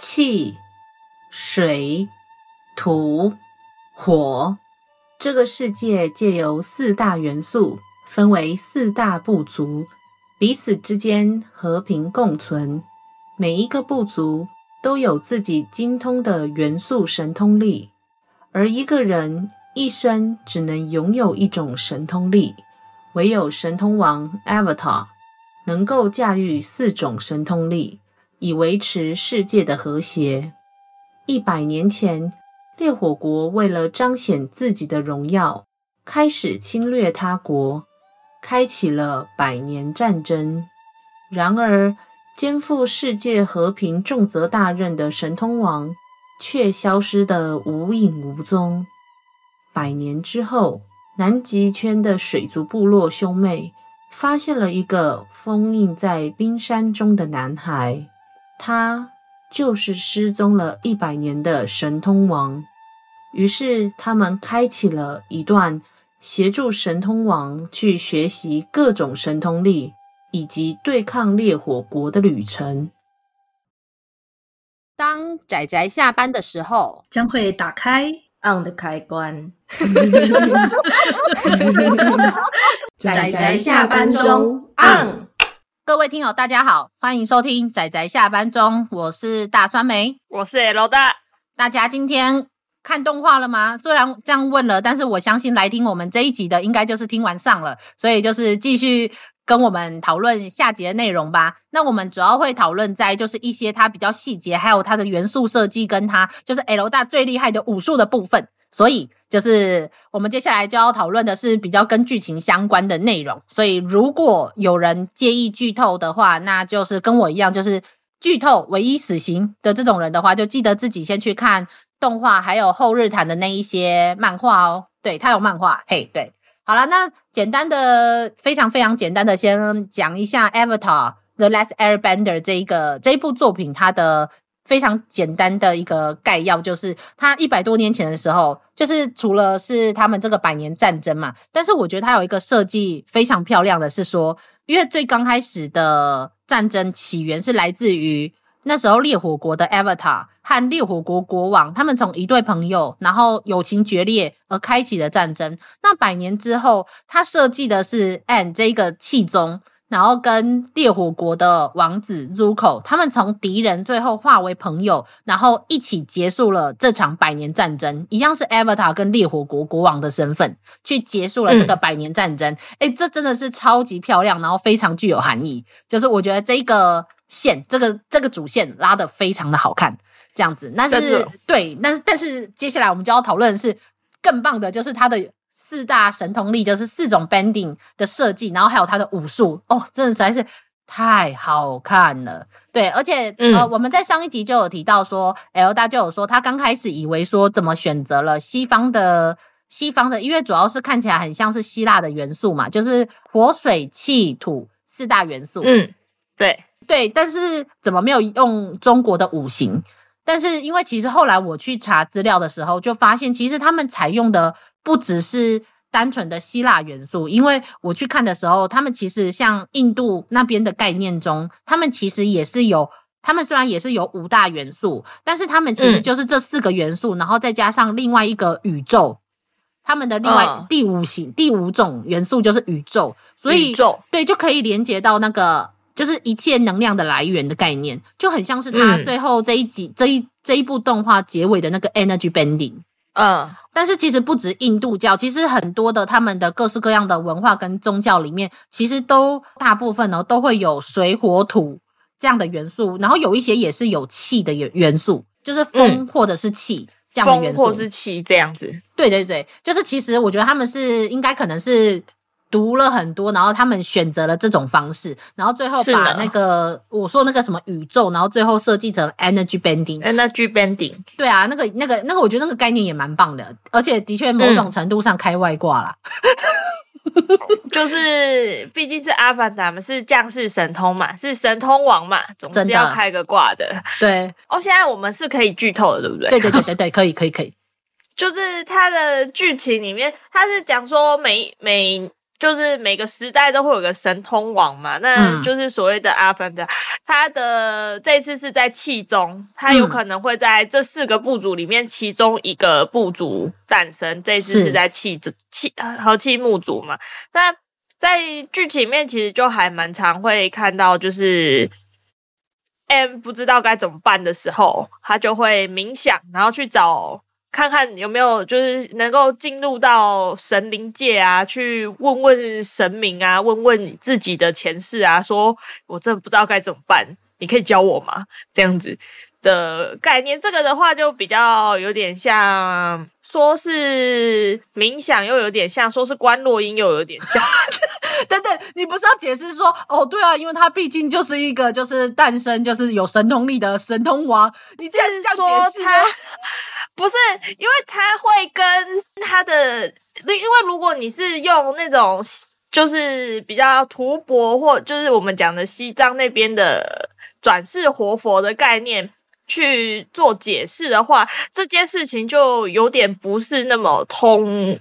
气、水、土、火。这个世界借由四大元素，分为四大部族，彼此之间和平共存。每一个部族都有自己精通的元素神通力，而一个人一生只能拥有一种神通力，唯有神通王 Avatar 能够驾驭四种神通力，以维持世界的和谐。一百年前。烈火国为了彰显自己的荣耀，开始侵略他国，开启了百年战争。然而，肩负世界和平重责大任的神通王却消失得无影无踪。百年之后，南极圈的水族部落兄妹发现了一个封印在冰山中的男孩，他。就是失踪了一百年的神通王，于是他们开启了一段协助神通王去学习各种神通力以及对抗烈火国的旅程。当仔仔下班的时候，将会打开 on 的开关。仔仔下班中 on。各位听友，大家好，欢迎收听仔仔下班中，我是大酸梅，我是 L 大。大家今天看动画了吗？虽然这样问了，但是我相信来听我们这一集的，应该就是听完上了，所以就是继续跟我们讨论下集的内容吧。那我们主要会讨论在就是一些它比较细节，还有它的元素设计，跟它就是 L 大最厉害的武术的部分，所以。就是我们接下来就要讨论的是比较跟剧情相关的内容，所以如果有人介意剧透的话，那就是跟我一样，就是剧透唯一死刑的这种人的话，就记得自己先去看动画，还有后日谈的那一些漫画哦。对，他有漫画，嘿，对，好了，那简单的，非常非常简单的，先讲一下《Avatar: The Last Airbender》这一个这一部作品，它的。非常简单的一个概要，就是他一百多年前的时候，就是除了是他们这个百年战争嘛，但是我觉得他有一个设计非常漂亮的是说，因为最刚开始的战争起源是来自于那时候烈火国的 Avatar 和烈火国国王，他们从一对朋友，然后友情决裂而开启的战争。那百年之后，他设计的是 Aang 这个气宗。然后跟烈火国的王子 Zuko，他们从敌人最后化为朋友，然后一起结束了这场百年战争。一样是 Avatar 跟烈火国国王的身份去结束了这个百年战争。哎、嗯，这真的是超级漂亮，然后非常具有含义。就是我觉得这个线，这个这个主线拉的非常的好看，这样子。但是对，但是但是接下来我们就要讨论的是更棒的，就是它的。四大神通力就是四种 bending 的设计，然后还有它的武术哦，真的实在是太好看了。对，而且、嗯、呃，我们在上一集就有提到说，L 大就有说他刚开始以为说怎么选择了西方的西方的，因为主要是看起来很像是希腊的元素嘛，就是火水气土四大元素。嗯，对对，但是怎么没有用中国的五行？但是因为其实后来我去查资料的时候，就发现其实他们采用的。不只是单纯的希腊元素，因为我去看的时候，他们其实像印度那边的概念中，他们其实也是有，他们虽然也是有五大元素，但是他们其实就是这四个元素，嗯、然后再加上另外一个宇宙，他们的另外第五型、哦、第五种元素就是宇宙，所以宇宙。对就可以连接到那个就是一切能量的来源的概念，就很像是他最后这一集、嗯、这一这一部动画结尾的那个 energy bending。嗯，但是其实不止印度教，其实很多的他们的各式各样的文化跟宗教里面，其实都大部分呢都会有水火土这样的元素，然后有一些也是有气的元元素，就是风或者是气这样的元素，风或是气这样子。对对对，就是其实我觉得他们是应该可能是。读了很多，然后他们选择了这种方式，然后最后把那个我说那个什么宇宙，然后最后设计成 energy bending，energy bending。对啊，那个那个那个，我觉得那个概念也蛮棒的，而且的确某种程度上开外挂啦。嗯、就是毕竟是阿凡达嘛，是降世神通嘛，是神通王嘛，总是要开个挂的。对，哦，现在我们是可以剧透的，对不对？对对对对对，可以可以可以。就是它的剧情里面，它是讲说每每。就是每个时代都会有个神通王嘛，那就是所谓的阿凡达。他的这次是在气中，他有可能会在这四个部族里面其中一个部族诞生。这次是在气气和气木族嘛？那在剧情里面其实就还蛮常会看到，就是 M 不知道该怎么办的时候，他就会冥想，然后去找。看看有没有就是能够进入到神灵界啊，去问问神明啊，问问你自己的前世啊，说我真的不知道该怎么办，你可以教我吗？这样子的概念，这个的话就比较有点像，说是冥想，又有点像，说是观落音，又有点像。等等，你不是要解释说，哦，对啊，因为他毕竟就是一个就是诞生就是有神通力的神通王，你这样是这样解释他。不是，因为他会跟他的，因为如果你是用那种就是比较图博或就是我们讲的西藏那边的转世活佛的概念去做解释的话，这件事情就有点不是那么通，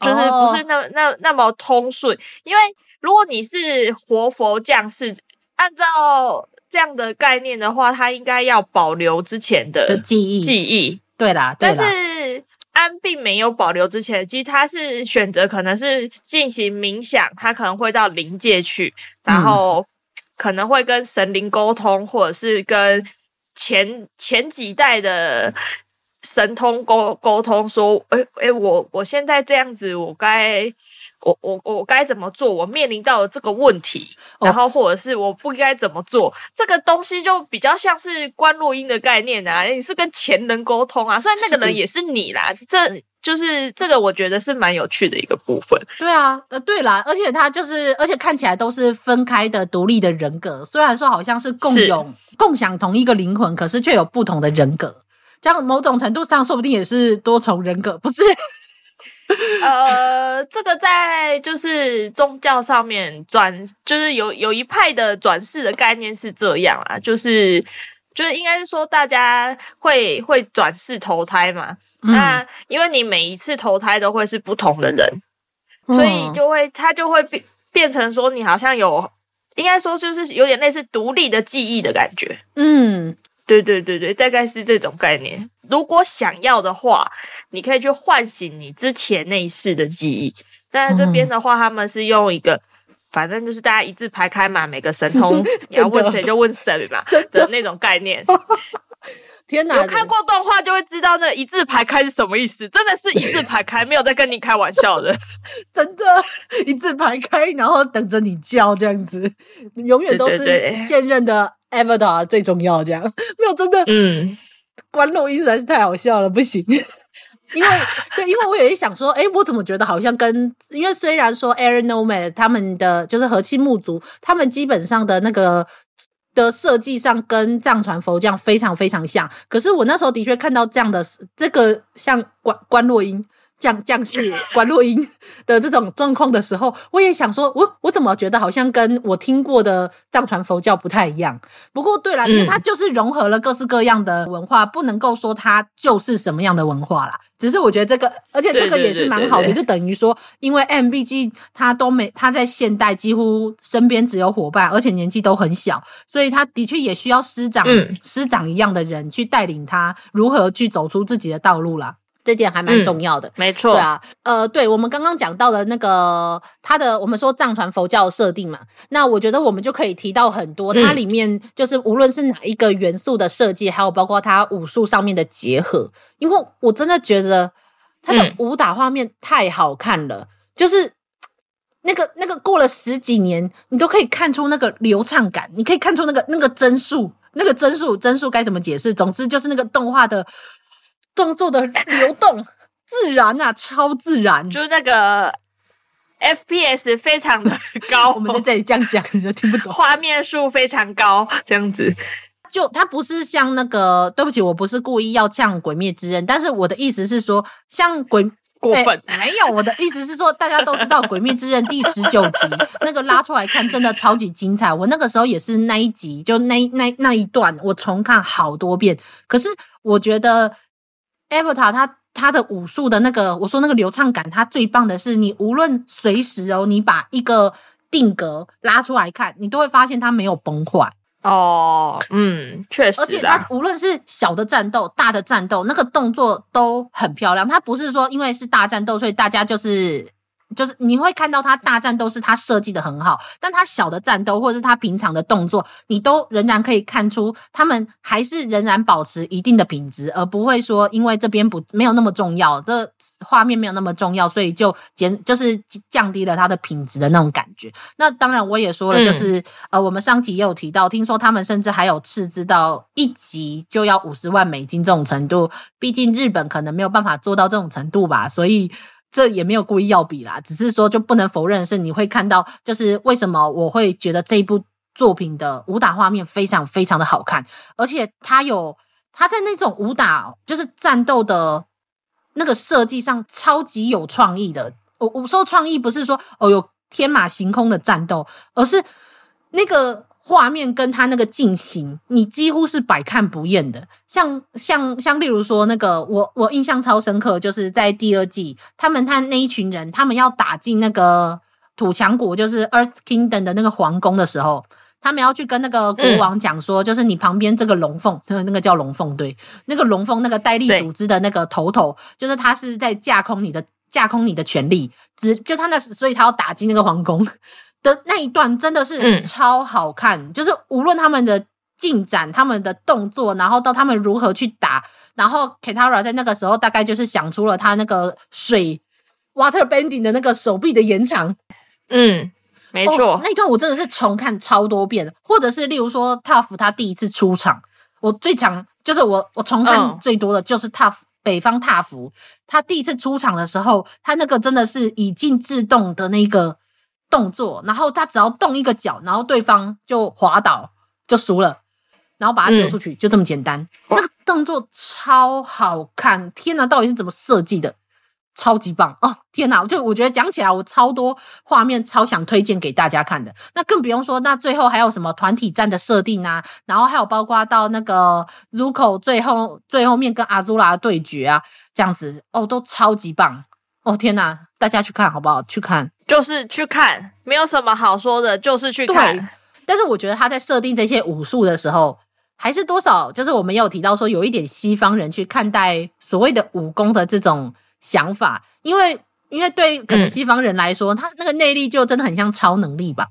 就是不是那么那那么通顺。因为如果你是活佛降世，按照这样的概念的话，他应该要保留之前的记忆记忆。对啦，对啦，但是安并没有保留之前，其实他是选择可能是进行冥想，他可能会到灵界去，然后可能会跟神灵沟通，或者是跟前前几代的神通沟沟通，说，诶诶，我我现在这样子，我该。我我我该怎么做？我面临到了这个问题，然后或者是我不应该怎么做？这个东西就比较像是观落音的概念啊，你是跟前人沟通啊，虽然那个人也是你啦，这就是这个我觉得是蛮有趣的一个部分。对啊，呃，对啦，而且他就是，而且看起来都是分开的独立的人格，虽然说好像是共有共享同一个灵魂，可是却有不同的人格，这样某种程度上说不定也是多重人格，不是？呃，这个在就是宗教上面转，就是有有一派的转世的概念是这样啊，就是就是应该是说大家会会转世投胎嘛，嗯、那因为你每一次投胎都会是不同的人，嗯、所以就会他就会变变成说你好像有，应该说就是有点类似独立的记忆的感觉，嗯。对对对对，大概是这种概念。如果想要的话，你可以去唤醒你之前那一世的记忆。但这边的话，他们是用一个，反正就是大家一字排开嘛，每个神通 你要问谁就问谁嘛 的那种概念。天哪！有看过动画就会知道那一字排开是什么意思，真的是一字排开，没有在跟你开玩笑的，真的，一字排开，然后等着你叫这样子，永远都是现任的。Avatar 最重要，这样 没有真的，嗯，观落音实在是太好笑了，不行。因为对，因为我也想说，诶，我怎么觉得好像跟，因为虽然说 Air Nomad 他们的就是和气木族，他们基本上的那个的设计上跟藏传佛教非常非常像，可是我那时候的确看到这样的这个像观观落阴。降降世观落阴的这种状况的时候，我也想说，我我怎么觉得好像跟我听过的藏传佛教不太一样？不过对啦，因为它就是融合了各式各样的文化，不能够说它就是什么样的文化啦。只是我觉得这个，而且这个也是蛮好的，就等于说，因为 M B G 他都没他在现代几乎身边只有伙伴，而且年纪都很小，所以他的确也需要师长、嗯、师长一样的人去带领他如何去走出自己的道路啦。这点还蛮重要的，嗯、没错。对啊，呃，对，我们刚刚讲到的那个它的，我们说藏传佛教的设定嘛，那我觉得我们就可以提到很多，它里面就是无论是哪一个元素的设计，还有包括它武术上面的结合，因为我真的觉得它的武打画面太好看了，嗯、就是那个那个过了十几年，你都可以看出那个流畅感，你可以看出那个那个帧数，那个帧数帧数该怎么解释？总之就是那个动画的。动作的流动 自然啊，超自然，就是那个 FPS 非常的高。我们在这里这样讲，你都听不懂。画面数非常高，这样子。就它不是像那个，对不起，我不是故意要呛《鬼灭之刃》，但是我的意思是说，像鬼过分、欸、没有。我的意思是说，大家都知道《鬼灭之刃》第十九集 那个拉出来看，真的超级精彩。我那个时候也是那一集，就那那那一段，我重看好多遍。可是我觉得。Avatar 他他的武术的那个，我说那个流畅感，他最棒的是，你无论随时哦，你把一个定格拉出来看，你都会发现它没有崩坏。哦，嗯，确实，而且它无论是小的战斗、大的战斗，那个动作都很漂亮。它不是说因为是大战斗，所以大家就是。就是你会看到他大战斗是他设计的很好，但他小的战斗或者是他平常的动作，你都仍然可以看出他们还是仍然保持一定的品质，而不会说因为这边不没有那么重要，这画面没有那么重要，所以就减就是降低了它的品质的那种感觉。那当然我也说了，就是、嗯、呃，我们上集也有提到，听说他们甚至还有斥资到一集就要五十万美金这种程度，毕竟日本可能没有办法做到这种程度吧，所以。这也没有故意要比啦，只是说就不能否认是，你会看到，就是为什么我会觉得这一部作品的武打画面非常非常的好看，而且它有它在那种武打就是战斗的那个设计上超级有创意的。我我说创意不是说哦有天马行空的战斗，而是那个。画面跟他那个进行，你几乎是百看不厌的。像像像，例如说那个，我我印象超深刻，就是在第二季，他们他那一群人，他们要打进那个土强国，就是 Earth Kingdom 的那个皇宫的时候，他们要去跟那个国王讲说，嗯、就是你旁边这个龙凤，那 个那个叫龙凤，对，那个龙凤那个戴笠组织的那个头头，就是他是在架空你的架空你的权利，只就他那，所以他要打进那个皇宫。的那一段真的是超好看，嗯、就是无论他们的进展、他们的动作，然后到他们如何去打，然后 Katara 在那个时候大概就是想出了他那个水 water bending 的那个手臂的延长。嗯，没错、哦，那一段我真的是重看超多遍，或者是例如说 Toph 他第一次出场，我最强就是我我重看最多的就是 Toph、嗯、北方 Toph 他第一次出场的时候，他那个真的是以静制动的那个。动作，然后他只要动一个脚，然后对方就滑倒，就输了，然后把他丢出去，嗯、就这么简单。那个动作超好看，天哪，到底是怎么设计的？超级棒哦！天哪，就我觉得讲起来，我超多画面超想推荐给大家看的。那更不用说，那最后还有什么团体战的设定啊？然后还有包括到那个 Zuko 最后最后面跟阿朱拉的对决啊，这样子哦，都超级棒哦！天哪，大家去看好不好？去看。就是去看，没有什么好说的，就是去看。但是我觉得他在设定这些武术的时候，还是多少，就是我们有提到说，有一点西方人去看待所谓的武功的这种想法，因为因为对可能西方人来说，嗯、他那个内力就真的很像超能力吧？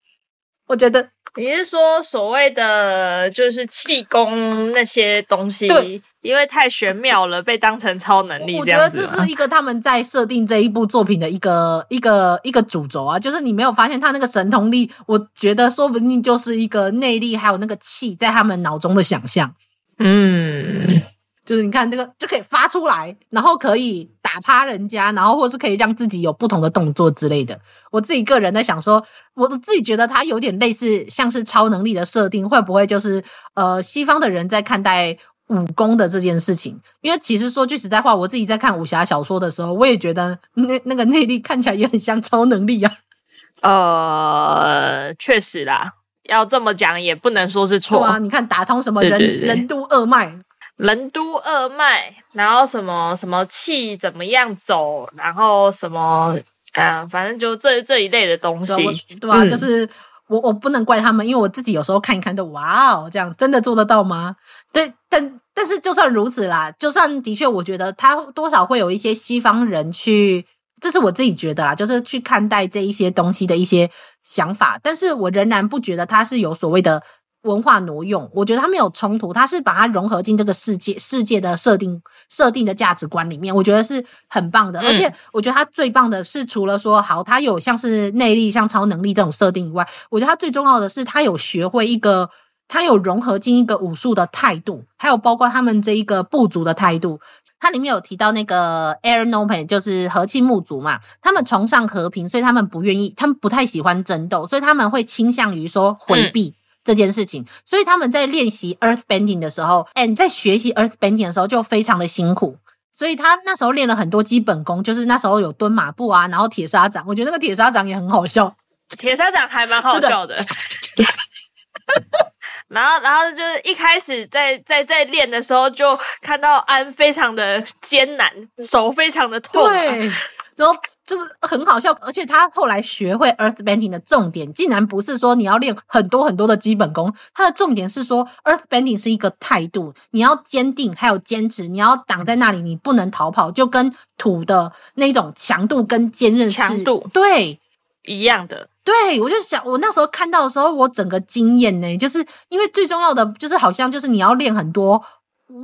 我觉得。你是说所谓的就是气功那些东西，对，因为太玄妙了，被当成超能力。我觉得这是一个他们在设定这一部作品的一个一个一个主轴啊，就是你没有发现他那个神通力，我觉得说不定就是一个内力，还有那个气在他们脑中的想象。嗯。就是你看这个就可以发出来，然后可以打趴人家，然后或是可以让自己有不同的动作之类的。我自己个人在想说，我自己觉得它有点类似像是超能力的设定，会不会就是呃西方的人在看待武功的这件事情？因为其实说句实在话，我自己在看武侠小说的时候，我也觉得那那个内力看起来也很像超能力啊。呃，确实啦，要这么讲也不能说是错啊。你看打通什么任对对对任督二脉。任督二脉，然后什么什么气怎么样走，然后什么，嗯、呃，反正就这这一类的东西，对吧、啊？嗯、就是我我不能怪他们，因为我自己有时候看一看都哇哦，这样真的做得到吗？对，但但是就算如此啦，就算的确，我觉得他多少会有一些西方人去，这是我自己觉得啦，就是去看待这一些东西的一些想法，但是我仍然不觉得他是有所谓的。文化挪用，我觉得它没有冲突，它是把它融合进这个世界世界的设定设定的价值观里面，我觉得是很棒的。嗯、而且我觉得它最棒的是，除了说好，它有像是内力、像超能力这种设定以外，我觉得它最重要的是，它有学会一个，它有融合进一个武术的态度，还有包括他们这一个部族的态度。它里面有提到那个 Air Nopen，就是和气木族嘛，他们崇尚和平，所以他们不愿意，他们不太喜欢争斗，所以他们会倾向于说回避。嗯这件事情，所以他们在练习 Earth Bending 的时候，哎，在学习 Earth Bending 的时候就非常的辛苦，所以他那时候练了很多基本功，就是那时候有蹲马步啊，然后铁砂掌，我觉得那个铁砂掌也很好笑，铁砂掌还蛮好笑的，然后，然后就是一开始在在在练的时候，就看到安非常的艰难，手非常的痛，啊，对，然后就是很好笑。而且他后来学会 Earth Bending 的重点，竟然不是说你要练很多很多的基本功，他的重点是说 Earth Bending 是一个态度，你要坚定，还有坚持，你要挡在那里，你不能逃跑，就跟土的那种强度跟坚韧强度对一样的。对，我就想，我那时候看到的时候，我整个惊艳呢，就是因为最重要的就是好像就是你要练很多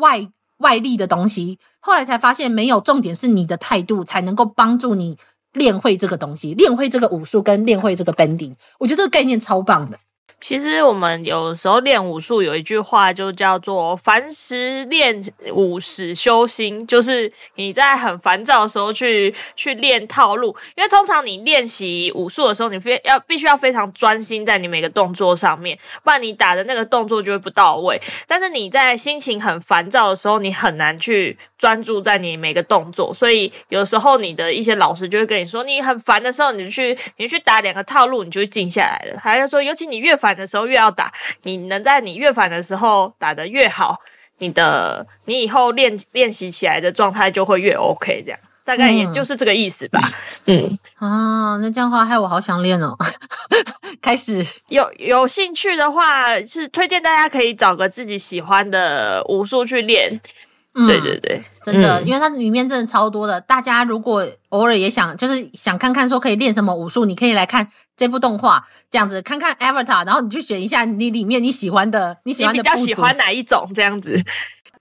外外力的东西，后来才发现没有，重点是你的态度才能够帮助你练会这个东西，练会这个武术跟练会这个 bending，我觉得这个概念超棒的。其实我们有时候练武术有一句话就叫做“凡时练武始修心”，就是你在很烦躁的时候去去练套路，因为通常你练习武术的时候，你非要必须要非常专心在你每个动作上面，不然你打的那个动作就会不到位。但是你在心情很烦躁的时候，你很难去专注在你每个动作，所以有时候你的一些老师就会跟你说，你很烦的时候，你就去你去打两个套路，你就会静下来了。还要说，尤其你越烦。的时候越要打，你能在你越烦的时候打得越好，你的你以后练练习起来的状态就会越 OK，这样大概也就是这个意思吧。嗯，嗯啊，那这样的话害我好想练哦。开始有有兴趣的话，是推荐大家可以找个自己喜欢的武术去练。嗯、对对对，真的，嗯、因为它里面真的超多的。大家如果偶尔也想，就是想看看说可以练什么武术，你可以来看这部动画，这样子看看 Avatar，然后你去选一下你里面你喜欢的，你喜欢的你比较喜欢哪一种这样子。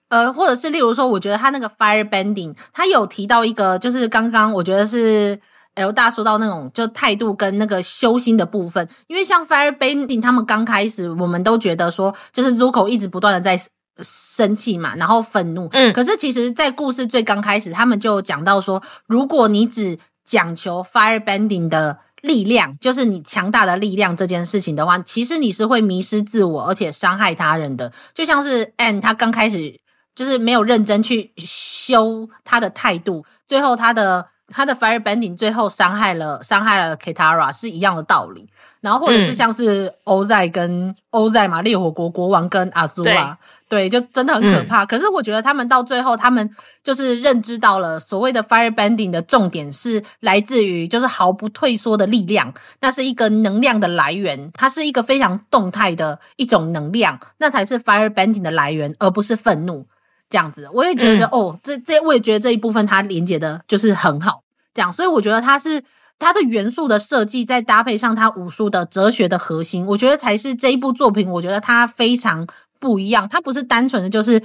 呃，或者是例如说，我觉得他那个 Fire Bending，他有提到一个，就是刚刚我觉得是 L 大说到那种就态度跟那个修心的部分，因为像 Fire Bending，他们刚开始我们都觉得说，就是 Zuko 一直不断的在。生气嘛，然后愤怒。嗯，可是其实，在故事最刚开始，他们就讲到说，如果你只讲求 fire bending 的力量，就是你强大的力量这件事情的话，其实你是会迷失自我，而且伤害他人的。就像是 Anne 他刚开始就是没有认真去修他的态度，最后他的他的 fire bending 最后伤害了伤害了 Katara 是一样的道理。然后或者是像是 Ozai 跟 Ozai 嘛，烈火国国王跟 Azula。对，就真的很可怕。嗯、可是我觉得他们到最后，他们就是认知到了所谓的 fire bending 的重点是来自于就是毫不退缩的力量，那是一个能量的来源，它是一个非常动态的一种能量，那才是 fire bending 的来源，而不是愤怒这样子。我也觉得、嗯、哦，这这我也觉得这一部分它连接的就是很好，这样，所以我觉得它是它的元素的设计，再搭配上它武术的哲学的核心，我觉得才是这一部作品，我觉得它非常。不一样，它不是单纯的就是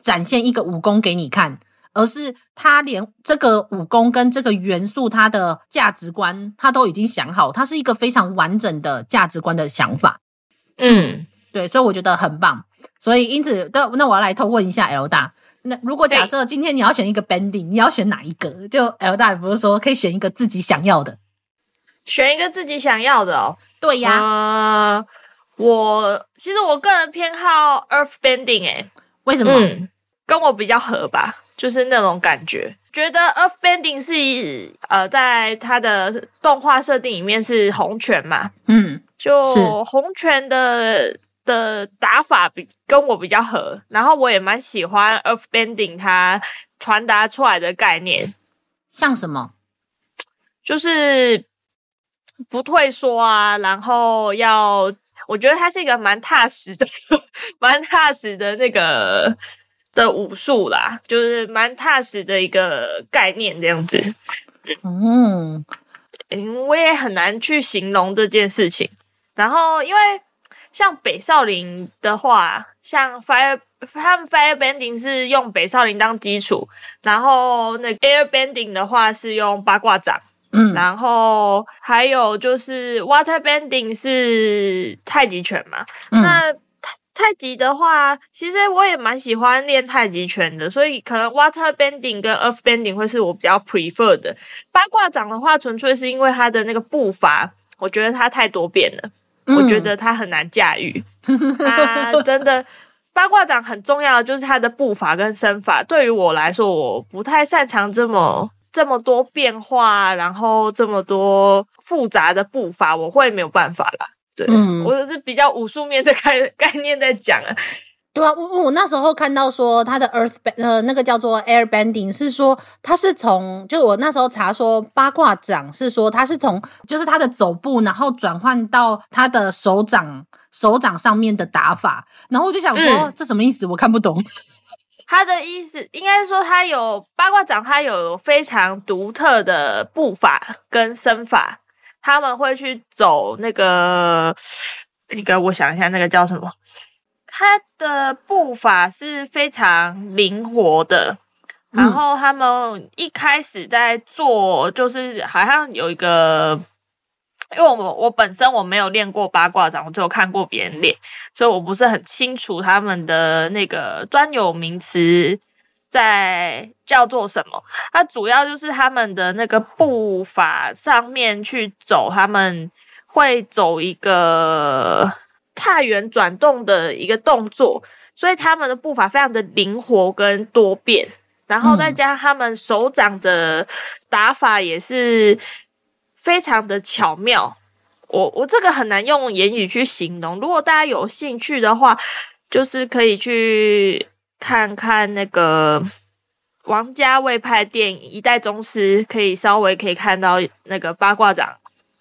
展现一个武功给你看，而是它连这个武功跟这个元素，它的价值观，它都已经想好，它是一个非常完整的价值观的想法。嗯，对，所以我觉得很棒。所以因此，那那我要来偷问一下 L 大，那如果假设今天你要选一个 bending，你要选哪一个？就 L 大不是说可以选一个自己想要的，选一个自己想要的哦。对呀。呃我其实我个人偏好 Earth Bending 诶，为什么？嗯，跟我比较合吧，就是那种感觉。觉得 Earth Bending 是呃，在它的动画设定里面是红拳嘛，嗯，就红拳的的打法比跟我比较合，然后我也蛮喜欢 Earth Bending 它传达出来的概念，像什么？就是不退缩啊，然后要。我觉得它是一个蛮踏实的、蛮踏实的那个的武术啦，就是蛮踏实的一个概念这样子。嗯，嗯，我也很难去形容这件事情。然后，因为像北少林的话，像 Fire 他们 Fire Bending 是用北少林当基础，然后那 Air Bending 的话是用八卦掌。嗯，然后还有就是 water bending 是太极拳嘛。嗯、那太太极的话，其实我也蛮喜欢练太极拳的，所以可能 water bending 跟 earth bending 会是我比较 prefer 的。八卦掌的话，纯粹是因为它的那个步伐，我觉得它太多变了，嗯、我觉得他很难驾驭。啊 真的八卦掌很重要的就是他的步伐跟身法，对于我来说，我不太擅长这么。这么多变化，然后这么多复杂的步伐，我会没有办法啦。对，嗯、我是比较武术面的概概念在讲啊。对啊，我我那时候看到说他的 Earth 呃那个叫做 Air Bending 是说他是从就我那时候查说八卦掌是说他是从就是他的走步然后转换到他的手掌手掌上面的打法，然后我就想说、嗯、这什么意思？我看不懂。他的意思应该是说他有八卦掌，他有非常独特的步法跟身法，他们会去走那个那个我想一下那个叫什么。他的步伐是非常灵活的，嗯、然后他们一开始在做，就是好像有一个，因为我我本身我没有练过八卦掌，我只有看过别人练，所以我不是很清楚他们的那个专有名词在叫做什么。它主要就是他们的那个步伐上面去走，他们会走一个。太原转动的一个动作，所以他们的步伐非常的灵活跟多变，然后再加上他们手掌的打法也是非常的巧妙。我我这个很难用言语去形容，如果大家有兴趣的话，就是可以去看看那个王家卫拍电影《一代宗师》，可以稍微可以看到那个八卦掌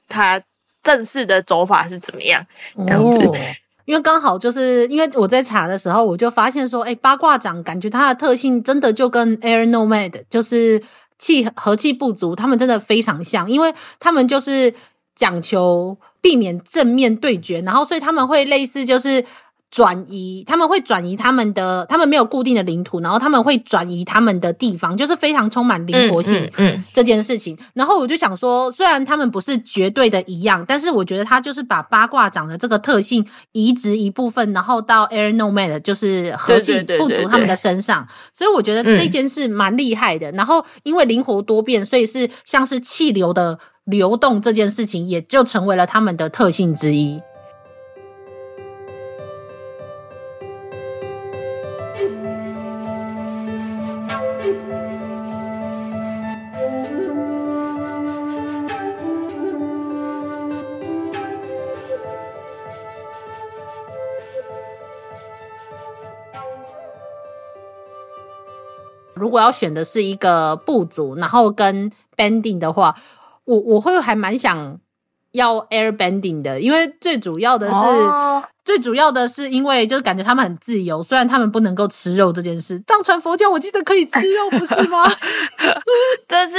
他。正式的走法是怎么样？这样子，哦，因为刚好就是因为我在查的时候，我就发现说，哎，八卦掌感觉它的特性真的就跟 Air Nomad 就是气和气不足，他们真的非常像，因为他们就是讲求避免正面对决，然后所以他们会类似就是。转移，他们会转移他们的，他们没有固定的领土，然后他们会转移他们的地方，就是非常充满灵活性，嗯，嗯，嗯，这件事情。然后我就想说，虽然他们不是绝对的一样，但是我觉得他就是把八卦掌的这个特性移植一部分，然后到 Air Nomad 就是和气不足他们的身上，对对对对对，所以我觉得这件事蛮厉害的。嗯、然后因为灵活多变，所以是像是气流的流动这件事情，也就成为了他们的特性之一。如果要选的是一个部族，然后跟 bending 的话，我我会还蛮想要 air bending 的，因为最主要的是。哦最主要的是，因为就是感觉他们很自由，虽然他们不能够吃肉这件事。藏传佛教我记得可以吃肉，不是吗？这是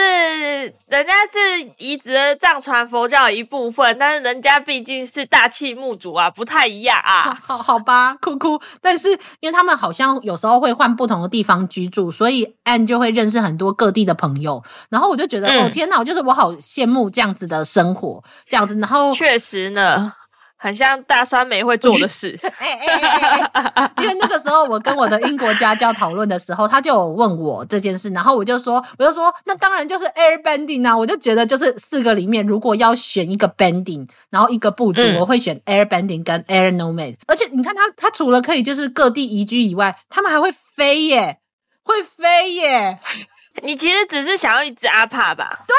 人家是移植了藏传佛教的一部分，但是人家毕竟是大气木主啊，不太一样啊。好好吧，哭哭。但是因为他们好像有时候会换不同的地方居住，所以 Ann 就会认识很多各地的朋友。然后我就觉得，嗯、哦天哪，就是我好羡慕这样子的生活，这样子。然后确实呢。很像大酸梅会做的事，哎哎哎哎，因为那个时候我跟我的英国家教讨论的时候，他就有问我这件事，然后我就说，我就说，那当然就是 air bending 啊，我就觉得就是四个里面，如果要选一个 bending，然后一个部族，嗯、我会选 air bending 跟 air nomad，而且你看他，他除了可以就是各地移居以外，他们还会飞耶，会飞耶，你其实只是想要一只阿帕吧？对。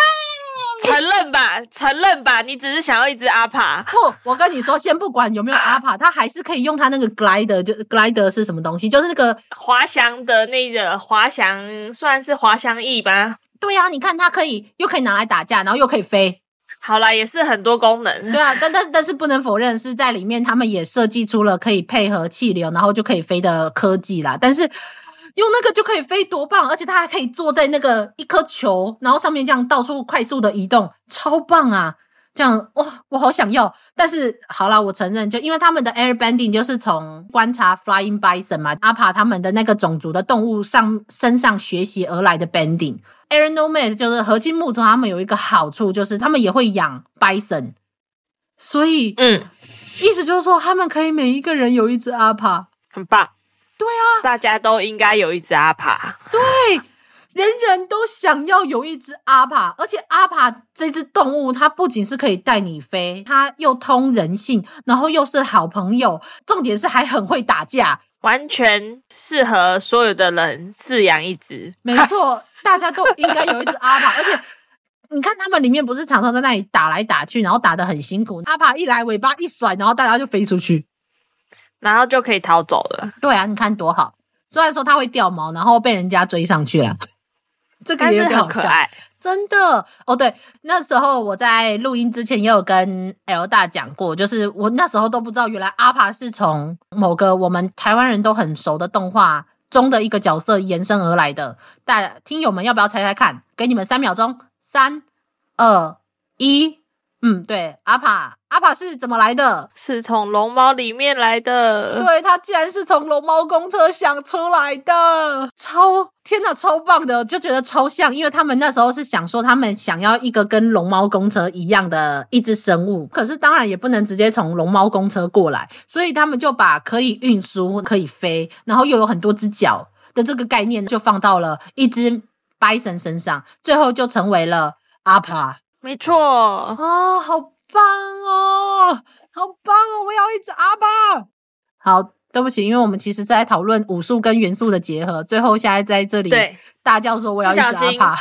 承认吧，承认吧，你只是想要一只阿帕。不，我跟你说，先不管有没有阿帕，他还是可以用他那个 glider，就 glider 是什么东西？就是那个滑翔的那个滑翔，算是滑翔翼吧？对呀、啊，你看它可以，又可以拿来打架，然后又可以飞。好啦，也是很多功能。对啊，但但但是不能否认，是在里面他们也设计出了可以配合气流，然后就可以飞的科技啦。但是。用那个就可以飞多棒，而且它还可以坐在那个一颗球，然后上面这样到处快速的移动，超棒啊！这样哇，我好想要。但是好啦，我承认，就因为他们的 air bending 就是从观察 flying bison 嘛，阿帕他们的那个种族的动物上身上学习而来的 bending。air nomad 就是和气木族，他们有一个好处就是他们也会养 bison，所以嗯，意思就是说他们可以每一个人有一只阿帕，很棒。对啊，大家都应该有一只阿帕。对，人人都想要有一只阿帕，而且阿帕这只动物，它不仅是可以带你飞，它又通人性，然后又是好朋友，重点是还很会打架，完全适合所有的人饲养一只。没错，大家都应该有一只阿帕，而且你看他们里面不是常常在那里打来打去，然后打得很辛苦。阿帕一来尾巴一甩，然后大家就飞出去，然后就可以逃走了。对啊，你看多好。虽然说它会掉毛，然后被人家追上去了，这个也很可爱。真的哦，对，那时候我在录音之前也有跟 L 大讲过，就是我那时候都不知道，原来阿帕是从某个我们台湾人都很熟的动画中的一个角色延伸而来的。大听友们要不要猜猜看？给你们三秒钟，三、二、一。嗯，对，阿帕，阿帕是怎么来的？是从龙猫里面来的。对，他竟然是从龙猫公车想出来的，超天哪，超棒的，就觉得超像，因为他们那时候是想说，他们想要一个跟龙猫公车一样的一只生物，可是当然也不能直接从龙猫公车过来，所以他们就把可以运输、可以飞，然后又有很多只脚的这个概念，就放到了一只 Bison 身上，最后就成为了阿帕。没错哦，好棒哦，好棒哦！我要一只阿巴。好，对不起，因为我们其实是在讨论武术跟元素的结合，最后现在在这里对大叫说我要一只阿巴，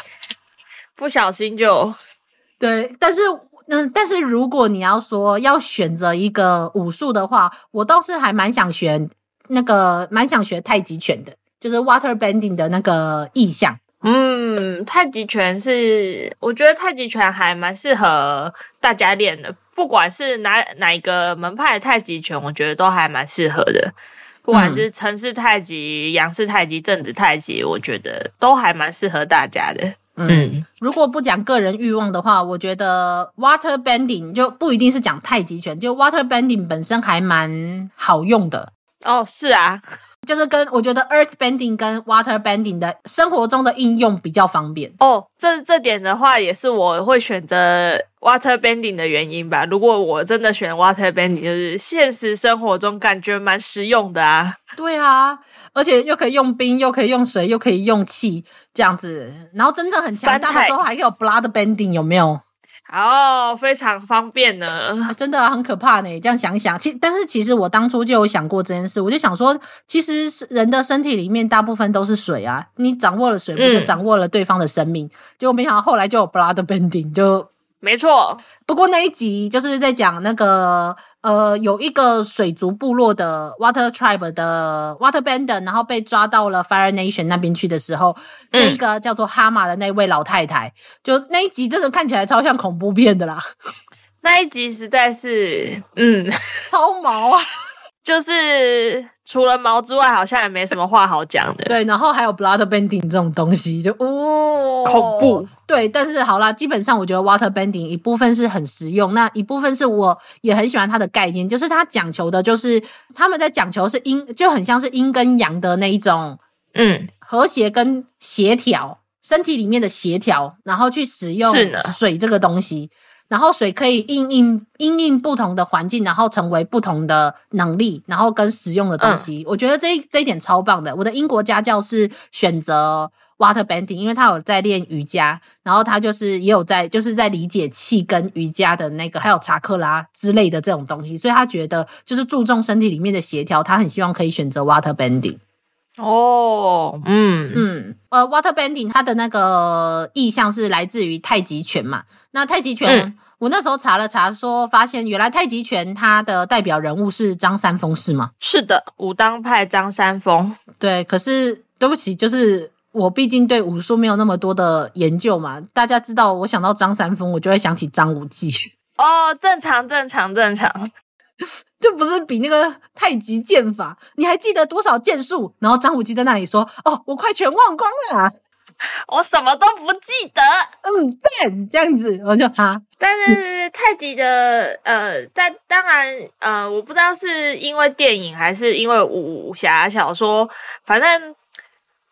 不小心就 对。但是，嗯，但是如果你要说要选择一个武术的话，我倒是还蛮想选那个，蛮想学太极拳的，就是 water bending 的那个意象。嗯，太极拳是，我觉得太极拳还蛮适合大家练的，不管是哪哪一个门派的太极拳，我觉得都还蛮适合的。不管是陈氏太极、杨氏太极、郑子太极，我觉得都还蛮适合大家的。嗯，嗯，如果不讲个人欲望的话，我觉得 water bending 就不一定是讲太极拳，就 water bending 本身还蛮好用的。哦，是啊。就是跟我觉得 earth bending 跟 water bending 的生活中的应用比较方便哦，这这点的话也是我会选择 water bending 的原因吧。如果我真的选 water bending，就是现实生活中感觉蛮实用的啊。对啊，而且又可以用冰，又可以用水，又可以用气，这样子。然后真正很强大的时候，还有 blood bending，有没有？哦，非常方便呢，啊、真的很可怕呢。这样想想，其但是其实我当初就有想过这件事，我就想说，其实人的身体里面大部分都是水啊，你掌握了水，不就掌握了对方的生命？嗯、结果没想到后来就有 blood bending，就。没错，不过那一集就是在讲那个呃，有一个水族部落的 Water Tribe 的 Water Bender，然后被抓到了 Fire Nation 那边去的时候，嗯、那一个叫做哈马的那位老太太，就那一集真的看起来超像恐怖片的啦。那一集实在是，嗯，超毛啊，就是。除了毛之外，好像也没什么话好讲的。对，然后还有 blood bending 这种东西，就哦，恐怖。对，但是好啦，基本上我觉得 water bending 一部分是很实用，那一部分是我也很喜欢它的概念，就是它讲求的就是他们在讲求是阴，就很像是阴跟阳的那一种，嗯，和谐跟协调，身体里面的协调，然后去使用水这个东西。然后水可以因应因应不同的环境，然后成为不同的能力，然后跟实用的东西。嗯、我觉得这这一点超棒的。我的英国家教是选择 water bending，因为他有在练瑜伽，然后他就是也有在就是在理解气跟瑜伽的那个，还有查克拉之类的这种东西，所以他觉得就是注重身体里面的协调，他很希望可以选择 water bending。哦，嗯嗯，呃，water bending 它的那个意象是来自于太极拳嘛？那太极拳，嗯、我那时候查了查说，说发现原来太极拳它的代表人物是张三丰，是吗？是的，武当派张三丰。对，可是对不起，就是我毕竟对武术没有那么多的研究嘛。大家知道，我想到张三丰，我就会想起张无忌。哦，正常，正常，正常。就不是比那个太极剑法，你还记得多少剑术？然后张无忌在那里说：“哦，我快全忘光了，我什么都不记得。”嗯，赞这样子，我就哈。但是太极的呃，在当然呃，我不知道是因为电影还是因为武侠小说，反正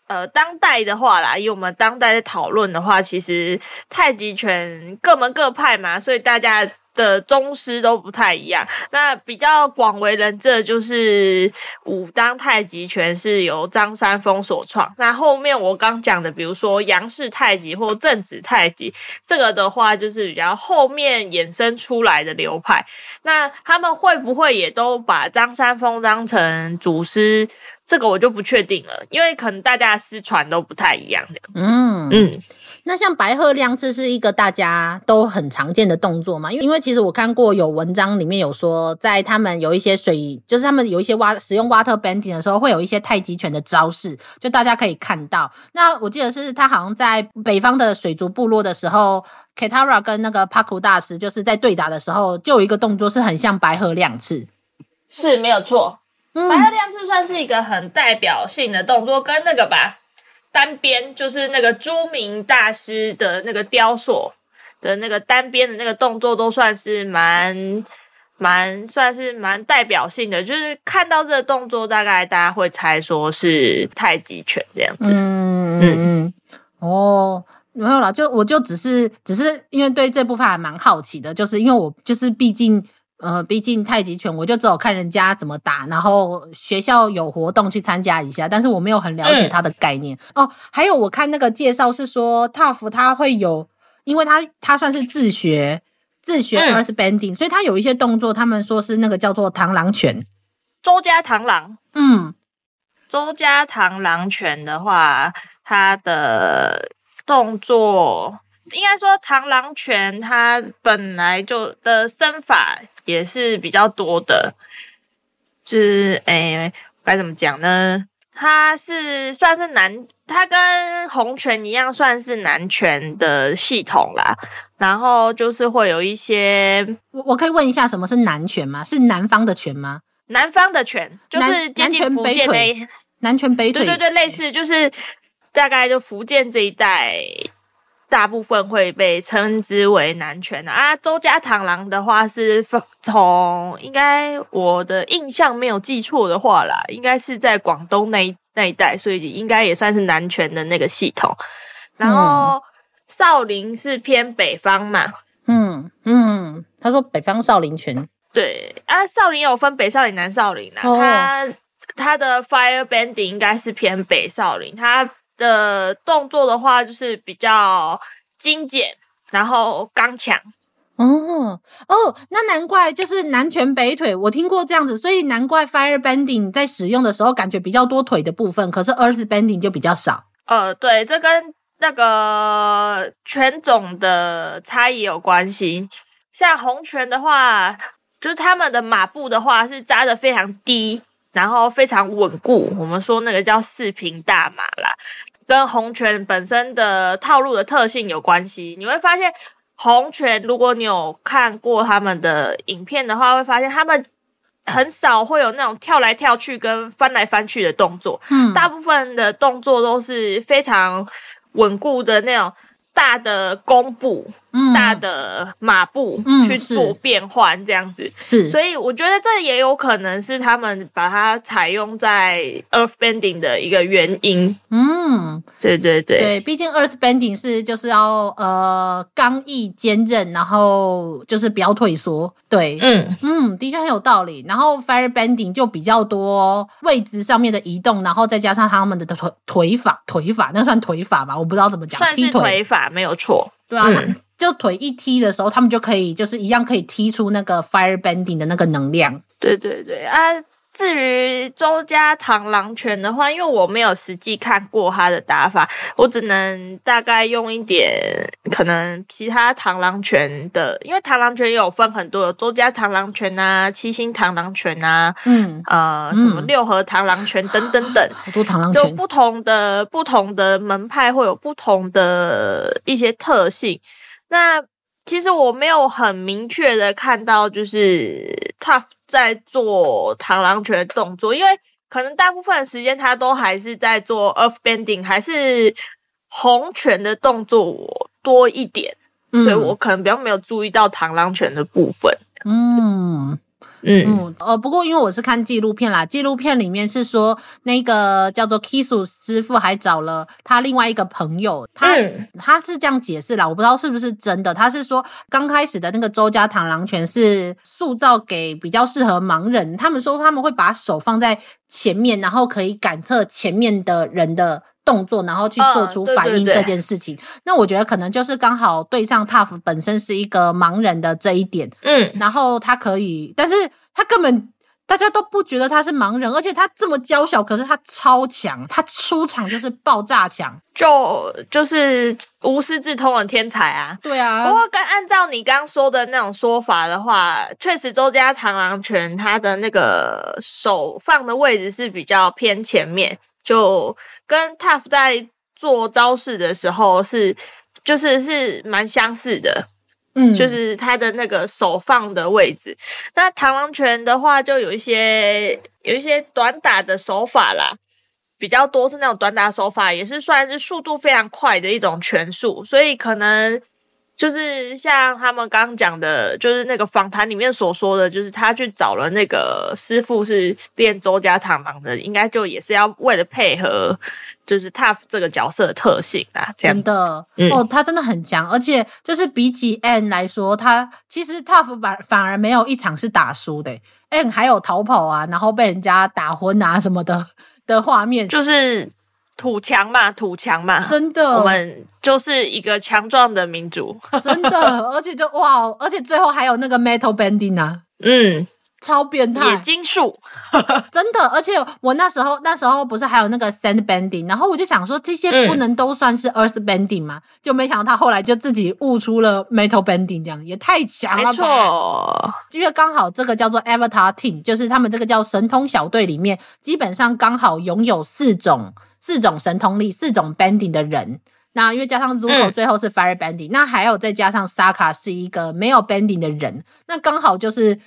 呃，当代的话啦，以我们当代的讨论的话，其实太极拳各门各派嘛，所以大家。的宗师都不太一样，那比较广为人知的就是武当太极拳是由张三丰所创。那后面我刚讲的，比如说杨氏太极或正子太极，这个的话就是比较后面衍生出来的流派。那他们会不会也都把张三丰当成祖师？这个我就不确定了，因为可能大家失传都不太一样的。嗯嗯，那像白鹤亮翅是一个大家都很常见的动作嘛？因为因为其实我看过有文章里面有说，在他们有一些水，就是他们有一些挖使用 water bending 的时候，会有一些太极拳的招式，就大家可以看到。那我记得是他好像在北方的水族部落的时候，Katara 跟那个 Paku 大师就是在对打的时候，就有一个动作是很像白鹤亮翅，是没有错。白鹤亮翅算是一个很代表性的动作，跟那个吧单边，就是那个朱明大师的那个雕塑的那个单边的那个动作，都算是蛮蛮算是蛮代表性的。就是看到这个动作，大概大家会猜说是太极拳这样子。嗯嗯嗯，哦，没有啦，就我就只是只是因为对这部分还蛮好奇的，就是因为我就是毕竟。呃，毕竟太极拳，我就只有看人家怎么打，然后学校有活动去参加一下，但是我没有很了解它的概念。嗯、哦。还有我看那个介绍是说，Toph 他会有，因为它它算是自学自学 Earth Bending，、嗯、所以它有一些动作，他们说是那个叫做螳螂拳，周家螳螂。嗯，周家螳螂拳的话，它的动作应该说螳螂拳，它本来就的身法。也是比较多的，就是诶，该怎么讲呢？它是算是南，它跟洪拳一样，算是南拳的系统啦。然后就是会有一些，我我可以问一下，什么是南拳吗？是南方的拳吗？南方的拳就是接近福建的南拳北腿，对对对，类似就是大概就福建这一带。大部分会被称之为南拳啊，周家螳螂的话是从应该我的印象没有记错的话啦，应该是在广东那一那一带，所以应该也算是南拳的那个系统。然后少林是偏北方嘛，嗯嗯，他说北方少林拳，对啊，少林有分北少林、南少林啦，哦、他他的 Fire Bending 应该是偏北少林，他。的动作的话，就是比较精简，然后刚强。哦哦，那难怪就是南拳北腿，我听过这样子，所以难怪 Fire Bending 在使用的时候感觉比较多腿的部分，可是 Earth Bending 就比较少。呃，对，这跟那个拳种的差异有关系。像红拳的话，就是他们的马步的话是扎的非常低。然后非常稳固，我们说那个叫四平大马啦，跟红拳本身的套路的特性有关系。你会发现红拳，如果你有看过他们的影片的话，会发现他们很少会有那种跳来跳去跟翻来翻去的动作，嗯，大部分的动作都是非常稳固的那种。大的弓步，嗯、大的马步、嗯、去做变换，这样子是，所以我觉得这也有可能是他们把它采用在 Earth Bending 的一个原因。嗯，对对对，对，毕竟 Earth Bending 是就是要呃刚毅坚韧，然后就是不要退缩。对，嗯嗯，的确很有道理。然后 Fire Bending 就比较多位置上面的移动，然后再加上他们的腿腿法，腿法那算腿法吧？我不知道怎么讲，算是腿法。没有错，对啊，嗯、就腿一踢的时候，他们就可以就是一样可以踢出那个 fire bending 的那个能量。对对对啊！至于周家螳螂拳的话，因为我没有实际看过他的打法，我只能大概用一点可能其他螳螂拳的，因为螳螂拳有分很多，有周家螳螂拳啊、七星螳螂拳啊，嗯呃，什么六合螳螂拳等等等，好多螳螂拳，就不同的不同的门派会有不同的一些特性。那其实我没有很明确的看到，就是 Tough 在做螳螂拳的动作，因为可能大部分的时间他都还是在做 Earth Bending，还是红拳的动作多一点，嗯、所以我可能比较没有注意到螳螂拳的部分。嗯。嗯，呃，不过因为我是看纪录片啦，纪录片里面是说那个叫做 Kisu 师傅还找了他另外一个朋友，他、嗯、他是这样解释啦，我不知道是不是真的。他是说刚开始的那个周家螳螂拳是塑造给比较适合盲人，他们说他们会把手放在前面，然后可以感测前面的人的。动作，然后去做出反应这件事情，哦、对对对，那我觉得可能就是刚好对上 Toph 本身是一个盲人的这一点，嗯，然后他可以，但是他根本大家都不觉得他是盲人，而且他这么娇小，可是他超强，他出场就是爆炸强，就就是无师自通的天才啊！对啊，不过跟按照你刚刚说的那种说法的话，确实周家螳螂拳他的那个手放的位置是比较偏前面，就跟 Tough 在做招式的时候是就是是蛮相似的。嗯，就是他的那个手放的位置。那螳螂拳的话，就有一些有一些短打的手法啦，比较多是那种短打手法，也是算是速度非常快的一种拳术，所以可能。就是像他们刚刚讲的，就是那个访谈里面所说的，就是他去找了那个师傅是练周家螳螂的，应该就也是要为了配合，就是 Tough 这个角色的特性啊。真的、嗯、哦，他真的很强，而且就是比起 N 来说，他其实 Tough 反反而没有一场是打输的，N 还有逃跑啊，然后被人家打昏啊什么的的画面，就是。土强嘛，土强嘛，真的，我们就是一个强壮的民族，真的，而且就哇，而且最后还有那个 metal bending 啊，嗯，超变态，冶金属，真的，而且我那时候那时候不是还有那个 sand bending，然后我就想说这些不能都算是 earth bending 吗？嗯、就没想到他后来就自己悟出了 metal bending，这样也太强了吧，没错，因为刚好这个叫做 Avatar Team，就是他们这个叫神通小队里面，基本上刚好拥有四种。四种神通力，四种 bending 的人，那因为加上 Zuko 最后是 fire bending，、嗯、那还有再加上 Sokka 是一个没有 bending 的人，那刚好就是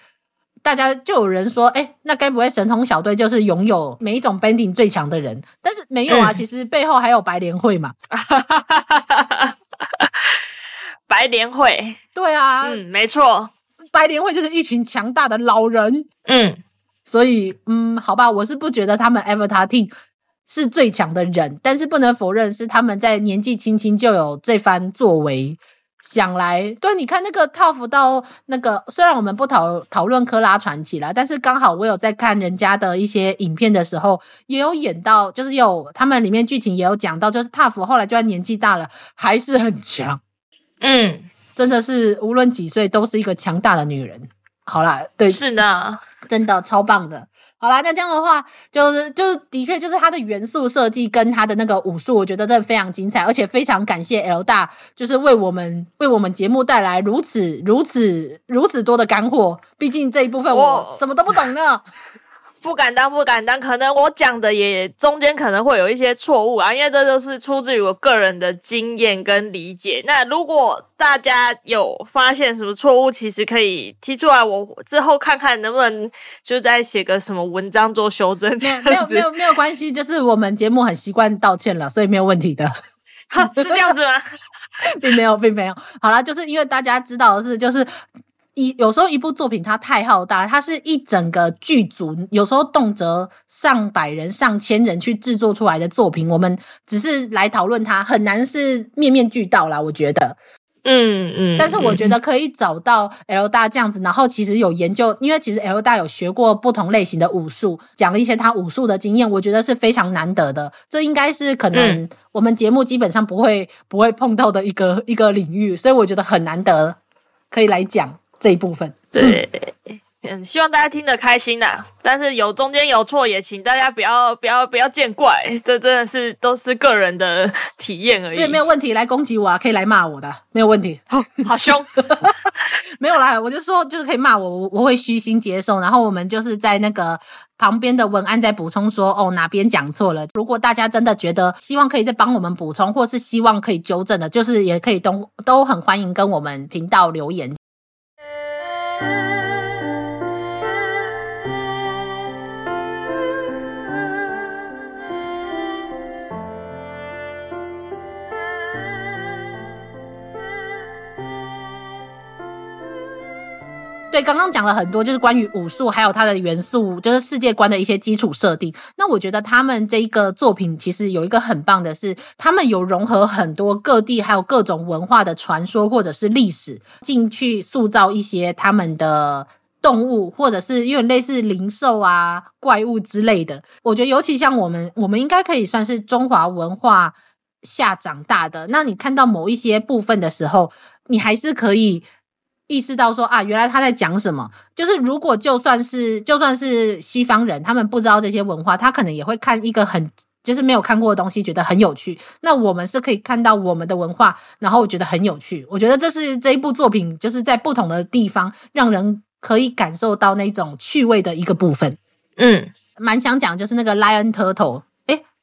大家就有人说，哎、欸，那该不会神通小队就是拥有每一种 bending 最强的人？但是没有啊，嗯、其实背后还有白莲会嘛。白莲会，对啊，嗯，没错，白莲会就是一群强大的老人，嗯，所以嗯，好吧，我是不觉得他们 Avatar Team。是最强的人，但是不能否认是他们在年纪轻轻就有这番作为。想来，对，你看那个 TUF 到那个，虽然我们不讨讨论科拉传奇啦，但是刚好我有在看人家的一些影片的时候，也有演到，就是有他们里面剧情也有讲到，就是 TUF 后来就算年纪大了，还是很强。嗯，真的是无论几岁都是一个强大的女人。好啦，对，是的，真的超棒的。好啦，那这样的话，就是就是的确就是它的元素设计跟它的那个武术，我觉得真的非常精彩，而且非常感谢 L 大，就是为我们为我们节目带来如此如此如此多的干货。毕竟这一部分我什么都不懂呢。不敢当，不敢当。可能我讲的也中间可能会有一些错误啊，因为这都是出自于我个人的经验跟理解。那如果大家有发现什么错误，其实可以提出来，我之后看看能不能就再写个什么文章做修正。没有，没有，没有，没有关系，就是我们节目很习惯道歉了，所以没有问题的。是这样子吗？并没有，并没有。好啦，就是因为大家知道的是，就是。一有时候一部作品它太浩大，它是一整个剧组，有时候动辄上百人、上千人去制作出来的作品，我们只是来讨论它，很难是面面俱到啦。我觉得，嗯嗯。但是我觉得可以找到 L 大这样子，然后其实有研究，因为其实 L 大有学过不同类型的武术，讲了一些他武术的经验，我觉得是非常难得的。这应该是可能我们节目基本上不会不会碰到的一个一个领域，所以我觉得很难得可以来讲。这一部分，对，嗯，希望大家听得开心啦。但是有中间有错，也请大家不要不要不要见怪，这真的是都是个人的体验而已。对，没有问题，来攻击我啊，可以来骂我的，没有问题。好，好凶，没有啦，我就说就是可以骂我，我我会虚心接受。然后我们就是在那个旁边的文案再补充说，哦，哪边讲错了。如果大家真的觉得希望可以再帮我们补充，或是希望可以纠正的，就是也可以都都很欢迎跟我们频道留言。对，刚刚讲了很多，就是关于武术还有它的元素，就是世界观的一些基础设定。那我觉得他们这一个作品其实有一个很棒的是，他们有融合很多各地还有各种文化的传说或者是历史进去，塑造一些他们的动物，或者是有点类似灵兽啊、怪物之类的。我觉得尤其像我们，我们应该可以算是中华文化下长大的。那你看到某一些部分的时候，你还是可以。意识到说啊，原来他在讲什么。就是如果就算是就算是西方人，他们不知道这些文化，他可能也会看一个很就是没有看过的东西，觉得很有趣。那我们是可以看到我们的文化，然后觉得很有趣。我觉得这是这一部作品，就是在不同的地方让人可以感受到那种趣味的一个部分。嗯，蛮想讲就是那个 Lion Turtle。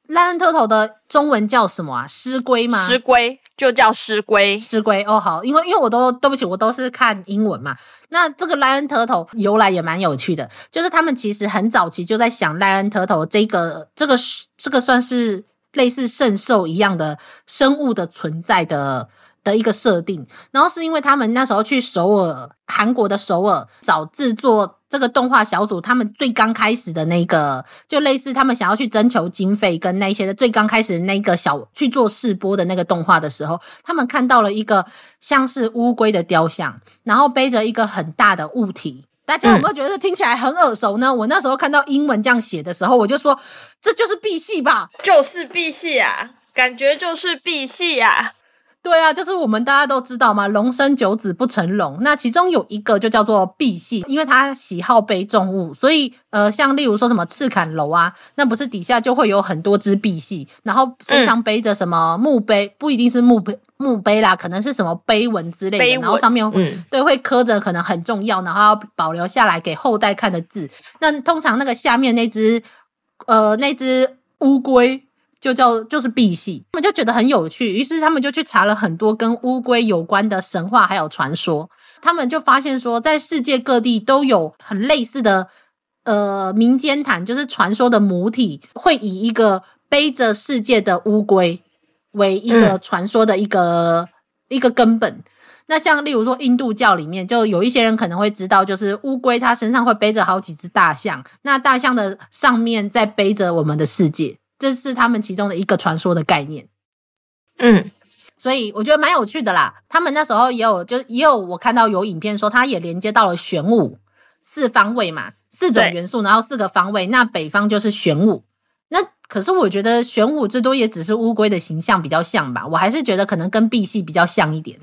Lion Turtle 的中文叫什么啊？狮龟吗？狮龟就叫石龟，石龟哦，好，因为因为我都对不起，我都是看英文嘛。那这个 Lion Turtle 由来也蛮有趣的，就是他们其实很早期就在想 Lion Turtle 这个这个这个算是类似圣兽一样的生物的存在的的一个设定，然后是因为他们那时候去首尔，韩国的首尔找制作。这个动画小组他们最刚开始的那个，就类似他们想要去征求经费跟那些的最刚开始那个小去做试播的那个动画的时候，他们看到了一个像是乌龟的雕像，然后背着一个很大的物体。大家有没有觉得听起来很耳熟呢？我那时候看到英文这样写的时候，我就说这就是 B 系吧，就是 B 系啊，感觉就是 B 系啊。对啊，就是我们大家都知道嘛，龙生九子不成龙。那其中有一个就叫做赑屭，因为他喜好背重物，所以呃，像例如说什么赤坎楼啊，那不是底下就会有很多只赑屭，然后身上背着什么墓碑，嗯、不一定是墓碑墓碑啦，可能是什么碑文之类的，然后上面嗯，对，会刻着可能很重要，然后要保留下来给后代看的字。那通常那个下面那只呃那只乌龟。就叫就是 B 系，他们就觉得很有趣，于是他们就去查了很多跟乌龟有关的神话还有传说。他们就发现说，在世界各地都有很类似的呃民间谈，就是传说的母体会以一个背着世界的乌龟为一个传说的一个、嗯、一个根本。那像例如说印度教里面，就有一些人可能会知道，就是乌龟它身上会背着好几只大象，那大象的上面在背着我们的世界。这是他们其中的一个传说的概念，嗯，所以我觉得蛮有趣的啦。他们那时候也有，就也有我看到有影片说，它也连接到了玄武四方位嘛，四种元素，然后四个方位。那北方就是玄武，那可是我觉得玄武最多也只是乌龟的形象比较像吧，我还是觉得可能跟赑屭比较像一点，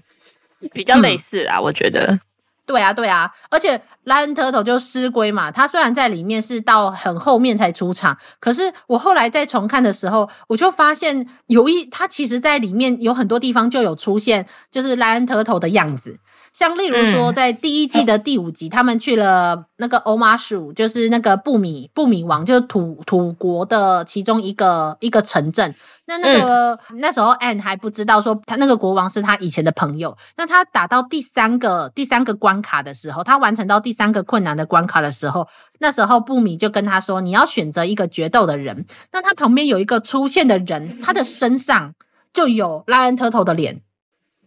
比较类似啊，嗯、我觉得。对啊，对啊，而且 Lion Turtle 就狮龟嘛，他虽然在里面是到很后面才出场，可是我后来再重看的时候，我就发现有一他其实在里面有很多地方就有出现，就是 Lion Turtle 的样子。像例如说，在第一季的第五集，嗯、他们去了那个欧马蜀，就是那个布米布米王，就是土土国的其中一个一个城镇。那那个、嗯、那时候，Anne 还不知道说他那个国王是他以前的朋友。那他打到第三个第三个关卡的时候，他完成到第三个困难的关卡的时候，那时候布米就跟他说：“你要选择一个决斗的人。”那他旁边有一个出现的人，他的身上就有 Lion Turtle 的脸。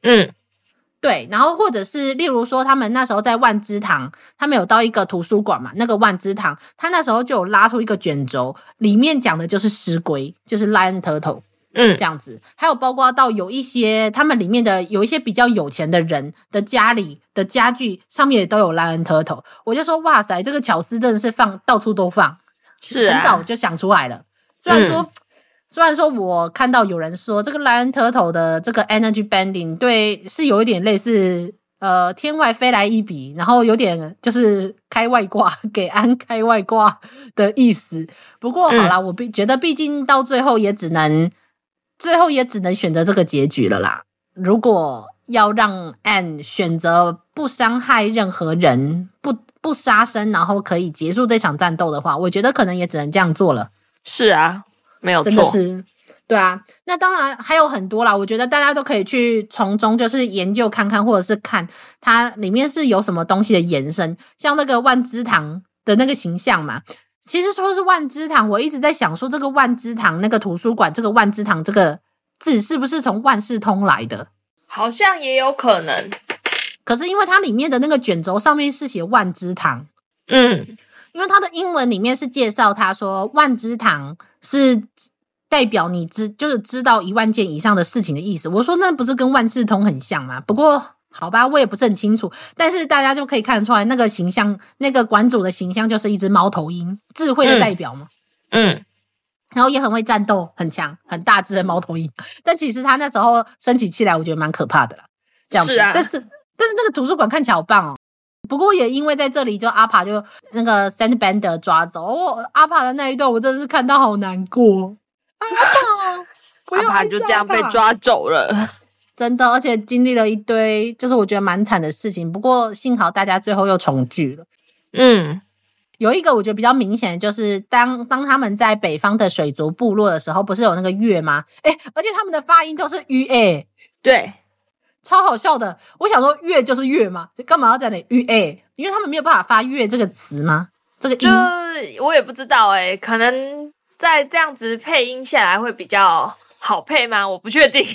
嗯。对，然后或者是例如说，他们那时候在万芝堂，他们有到一个图书馆嘛？那个万芝堂，他那时候就有拉出一个卷轴，里面讲的就是狮龟，就是 Lion Turtle，嗯，这样子。还有包括到有一些他们里面的有一些比较有钱的人的家里的家具上面也都有 Lion Turtle，我就说哇塞，这个巧思真的是放到处都放，是啊，很早就想出来了。虽然说。嗯虽然说，我看到有人说这个 Lion Turtle 的这个 Energy Bending 对是有一点类似呃天外飞来一笔，然后有点就是开外挂给安开外挂的意思。不过好啦，嗯、我毕觉得毕竟到最后也只能最后也只能选择这个结局了啦。如果要让 Anne 选择不伤害任何人，不不杀生，然后可以结束这场战斗的话，我觉得可能也只能这样做了。是啊。没有错，真的是，对啊，那当然还有很多啦。我觉得大家都可以去从中就是研究看看，或者是看它里面是有什么东西的延伸，像那个万芝堂的那个形象嘛。其实说是万芝堂，我一直在想说这个万芝堂那个图书馆，这个万芝堂这个字是不是从万事通来的？好像也有可能。可是因为它里面的那个卷轴上面是写万芝堂，嗯。因为它的英文里面是介绍，他说万之堂是代表你知就是知道一万件以上的事情的意思。我说那不是跟万事通很像吗？不过好吧，我也不是很清楚。但是大家就可以看得出来，那个形象，那个馆主的形象就是一只猫头鹰，智慧的代表嘛。嗯，嗯，然后也很会战斗，很强，很大只的猫头鹰。但其实他那时候生起气来，我觉得蛮可怕的啦。这样子，是啊，但是。但是那个图书馆看起来好棒哦。不过也因为在这里，就阿帕就那个 Sandbender 抓走，哦，阿帕的那一段我真的是看到好难过。阿帕，阿帕就这样被抓走了，真的，而且经历了一堆，就是我觉得蛮惨的事情。不过幸好大家最后又重聚了。嗯，有一个我觉得比较明显的就是当当他们在北方的水族部落的时候，不是有那个月吗？哎，而且他们的发音都是鱼哎对。超好笑的，我想说月就是月嘛，干嘛要讲点月？哎，因为他们没有办法发月这个词吗？这个音就我也不知道哎、欸，可能在这样子配音下来会比较好配吗？我不确定，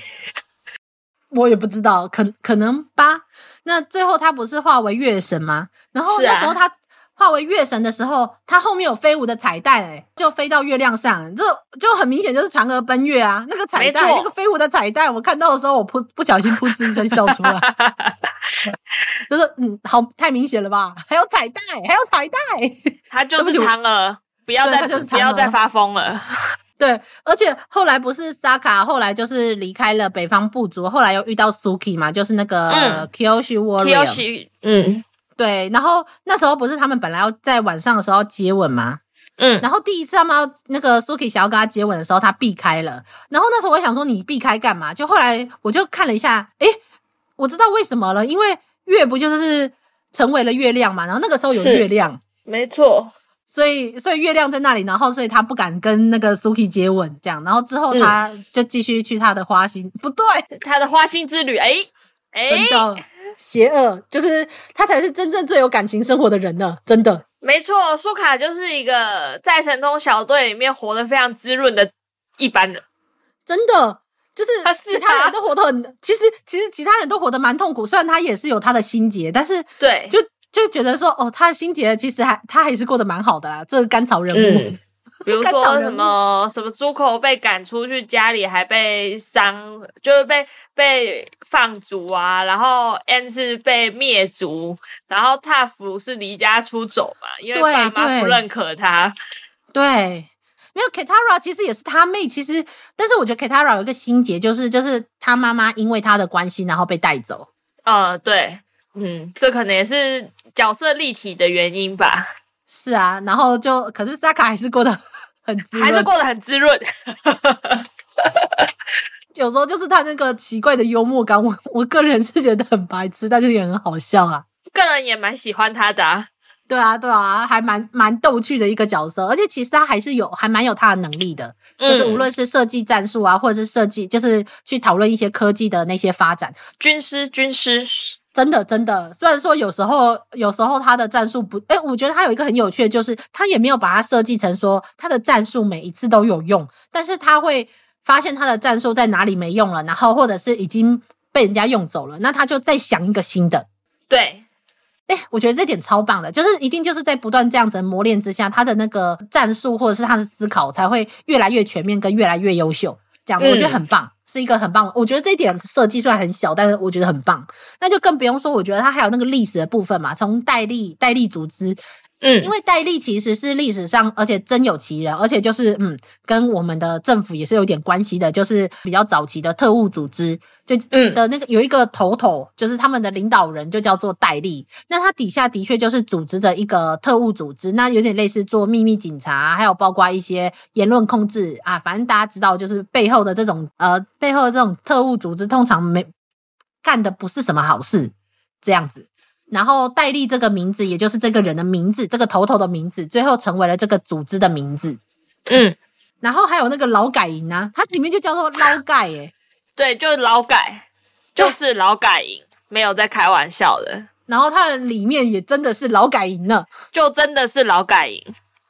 我也不知道，可可能吧。那最后他不是化为月神吗？然后那时候他。化为月神的时候，它后面有飞舞的彩带，哎，就飞到月亮上，这就很明显就是嫦娥奔月啊！那个彩带，那个飞舞的彩带，我看到的时候，我噗不小心噗嗤一声笑出来，就是嗯，好，太明显了吧？还有彩带，还有彩带，它就是嫦娥，不要再不要再发疯了。对，而且后来不是萨卡，后来就是离开了北方部族，后来又遇到 Suki 嘛，就是那个 Kyoshi Warrior，嗯。对，然后那时候不是他们本来要在晚上的时候接吻吗？嗯，然后第一次他们要那个 Suki 想要跟他接吻的时候，他避开了。然后那时候我想说，你避开干嘛？就后来我就看了一下，诶，我知道为什么了，因为月不就是成为了月亮嘛？然后那个时候有月亮，没错，所以所以月亮在那里，然后所以他不敢跟那个 Suki 接吻，这样。然后之后他就继续去他的花心，嗯、不对，他的花心之旅，诶诶真的。邪恶就是他才是真正最有感情生活的人呢，真的。没错，苏卡就是一个在神通小队里面活得非常滋润的一般人，真的就是其他人都活得很，其实其实其他人都活得蛮痛苦，虽然他也是有他的心结，但是对，就就觉得说哦，他的心结其实还他还是过得蛮好的啦，这个甘草人物。嗯比如说什么什么猪口被赶出去，家里还被伤，就是被被放逐啊。然后 N 是被灭族，然后 Toph 是离家出走嘛，因为爸妈不认可他。对，对没有 Katara 其实也是他妹，其实但是我觉得 Katara 有一个心结，就是就是他妈妈因为他的关系，然后被带走。呃，对，嗯，这可能也是角色立体的原因吧。是啊，然后就可是萨卡还是过得很滋润，还是过得很滋润。有时候就是他那个奇怪的幽默感，我我个人是觉得很白痴，但是也很好笑啊。个人也蛮喜欢他的啊，对啊，对啊，还蛮蛮逗趣的一个角色，而且其实他还是有还蛮有他的能力的，嗯、就是无论是设计战术啊，或者是设计，就是去讨论一些科技的那些发展，军师，军师。真的，真的。虽然说有时候，有时候他的战术不，哎、欸、我觉得他有一个很有趣的，就是他也没有把它设计成说他的战术每一次都有用，但是他会发现他的战术在哪里没用了，然后或者是已经被人家用走了，那他就再想一个新的。对，哎、欸、我觉得这点超棒的，就是一定就是在不断这样子的磨练之下，他的那个战术或者是他的思考才会越来越全面，跟越来越优秀。我觉得很棒。嗯是一个很棒，我觉得这一点设计虽然很小，但是我觉得很棒。那就更不用说，我觉得它还有那个历史的部分嘛，从戴笠戴笠组织，嗯，因为戴笠其实是历史上，而且真有其人，而且就是嗯，跟我们的政府也是有点关系的，就是比较早期的特务组织。就嗯的那个有一个头头，就是他们的领导人就叫做戴笠。那他底下的确就是组织着一个特务组织，那有点类似做秘密警察，还有包括一些言论控制啊。反正大家知道，就是背后的这种呃背后的这种特务组织，通常没干的不是什么好事这样子。然后戴笠这个名字，也就是这个人的名字，这个头头的名字，最后成为了这个组织的名字。嗯，然后还有那个劳改营啊，它里面就叫做劳改诶。对，就是劳改，就是劳改营，没有在开玩笑的。然后它的里面也真的是劳改营呢，就真的是劳改营，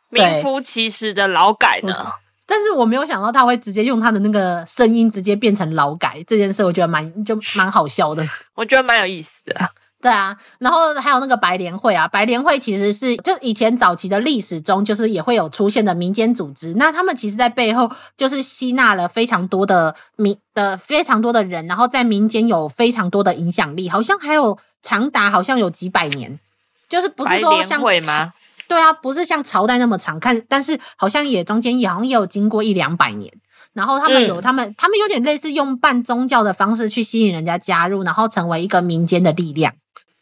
名副其实的劳改呢。嗯。但是我没有想到他会直接用他的那个声音直接变成劳改这件事，我觉得蛮就蛮好笑的，我觉得蛮有意思的。对啊，然后还有那个白莲会啊，白莲会其实是就以前早期的历史中，就是也会有出现的民间组织。那他们其实，在背后就是吸纳了非常多的民的非常多的人，然后在民间有非常多的影响力，好像还有长达好像有几百年，就是不是说像？对啊，不是像朝代那么长，看，但是好像也中间也好像也有经过一两百年。然后他们有他们，嗯、他们有点类似用半宗教的方式去吸引人家加入，然后成为一个民间的力量。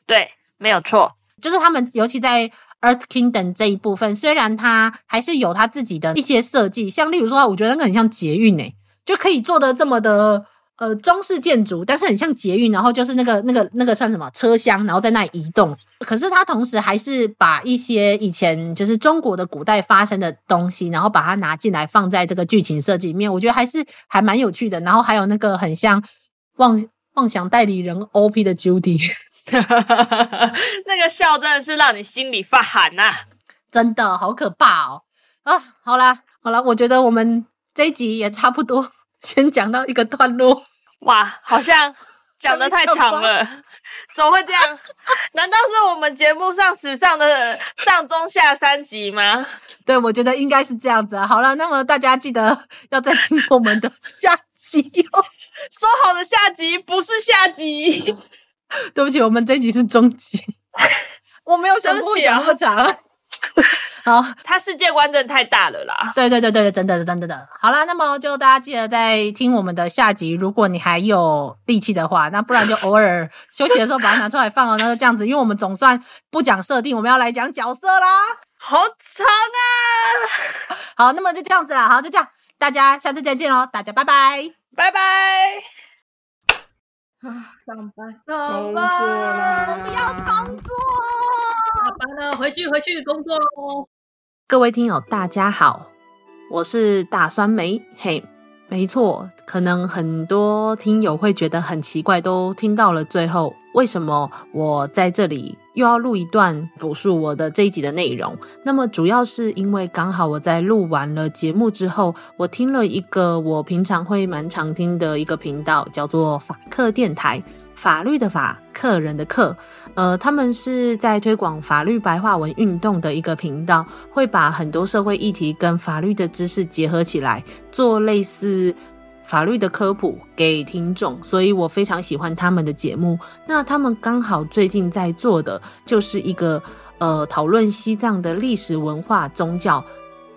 对，没有错，就是他们尤其在 Earth Kingdom 这一部分，虽然它还是有它自己的一些设计，像例如说，我觉得那个很像捷运诶，就可以做得这么的。呃，中式建筑，但是很像捷运，然后就是那个、那个、那个算什么车厢，然后在那里移动。可是它同时还是把一些以前就是中国的古代发生的东西，然后把它拿进来放在这个剧情设计里面，我觉得还是还蛮有趣的。然后还有那个很像妄妄想代理人 OP 的 Judy，那个笑真的是让你心里发寒呐、啊，真的好可怕哦！啊，好啦好啦，我觉得我们这一集也差不多。先讲到一个段落，哇，好像 讲的太长了，怎么会这样？难道是我们节目上史上的上中下三集吗？对，我觉得应该是这样子啊。好了，那么大家记得要再听我们的下集哦。说好的下集不是下集，对不起，我们这一集是终极。我没有想过讲那么长。好，他世界观真的太大了啦！对对对对，真的真的的。好啦，那么就大家记得在听我们的下集。如果你还有力气的话，那不然就偶尔 休息的时候把它拿出来放哦。那就这样子，因为我们总算不讲设定，我们要来讲角色啦。好长啊！好，那么就这样子啦。好，就这样，大家下次再见喽！大家拜拜，拜拜。啊，上班，上班，我不要工作。下班了，回去回去工作喽。各位听友，大家好，我是大酸梅。嘿，没错，可能很多听友会觉得很奇怪，都听到了最后，为什么我在这里又要录一段补述我的这一集的内容？那么主要是因为刚好我在录完了节目之后，我听了一个我平常会蛮常听的一个频道，叫做法客电台。法律的法，客人的客，呃，他们是在推广法律白话文运动的一个频道，会把很多社会议题跟法律的知识结合起来，做类似法律的科普给听众，所以我非常喜欢他们的节目。那他们刚好最近在做的就是一个呃，讨论西藏的历史文化、宗教。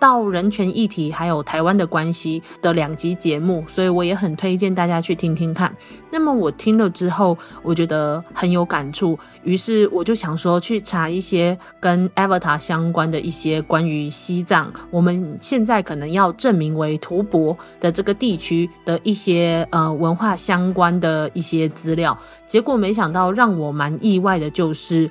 到人权议题还有台湾的关系的两集节目，所以我也很推荐大家去听听看。那么我听了之后，我觉得很有感触，于是我就想说去查一些跟 Avatar 相关的一些关于西藏，我们现在可能要证明为图博的这个地区的一些呃文化相关的一些资料。结果没想到让我蛮意外的就是。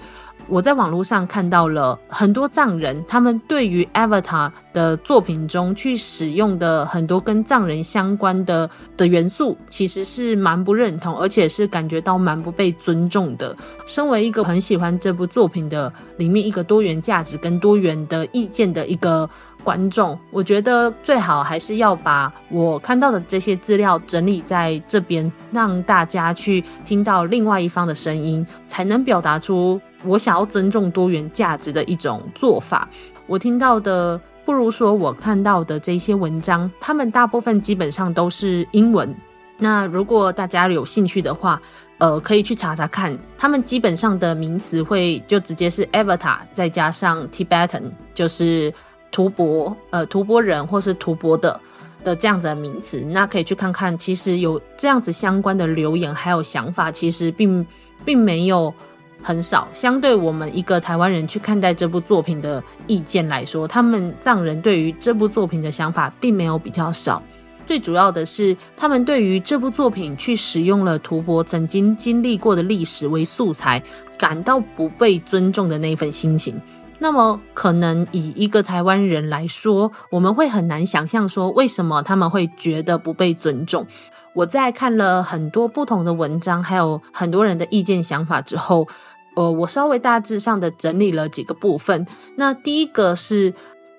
我在网络上看到了很多藏人，他们对于 Avatar 的作品中去使用的很多跟藏人相关的的元素，其实是蛮不认同，而且是感觉到蛮不被尊重的。身为一个很喜欢这部作品的里面一个多元价值跟多元的意见的一个观众，我觉得最好还是要把我看到的这些资料整理在这边，让大家去听到另外一方的声音，才能表达出。我想要尊重多元价值的一种做法。我听到的不如说我看到的这些文章，他们大部分基本上都是英文。那如果大家有兴趣的话，呃，可以去查查看。他们基本上的名词会就直接是 Avatar 再加上 Tibetan，就是图博，呃，图博人或是图博的的这样子的名词。那可以去看看，其实有这样子相关的留言还有想法，其实并并没有。很少，相对我们一个台湾人去看待这部作品的意见来说，他们藏人对于这部作品的想法并没有比较少。最主要的是，他们对于这部作品去使用了图博曾经经历过的历史为素材，感到不被尊重的那份心情。那么，可能以一个台湾人来说，我们会很难想象说，为什么他们会觉得不被尊重。我在看了很多不同的文章，还有很多人的意见想法之后，呃，我稍微大致上的整理了几个部分。那第一个是，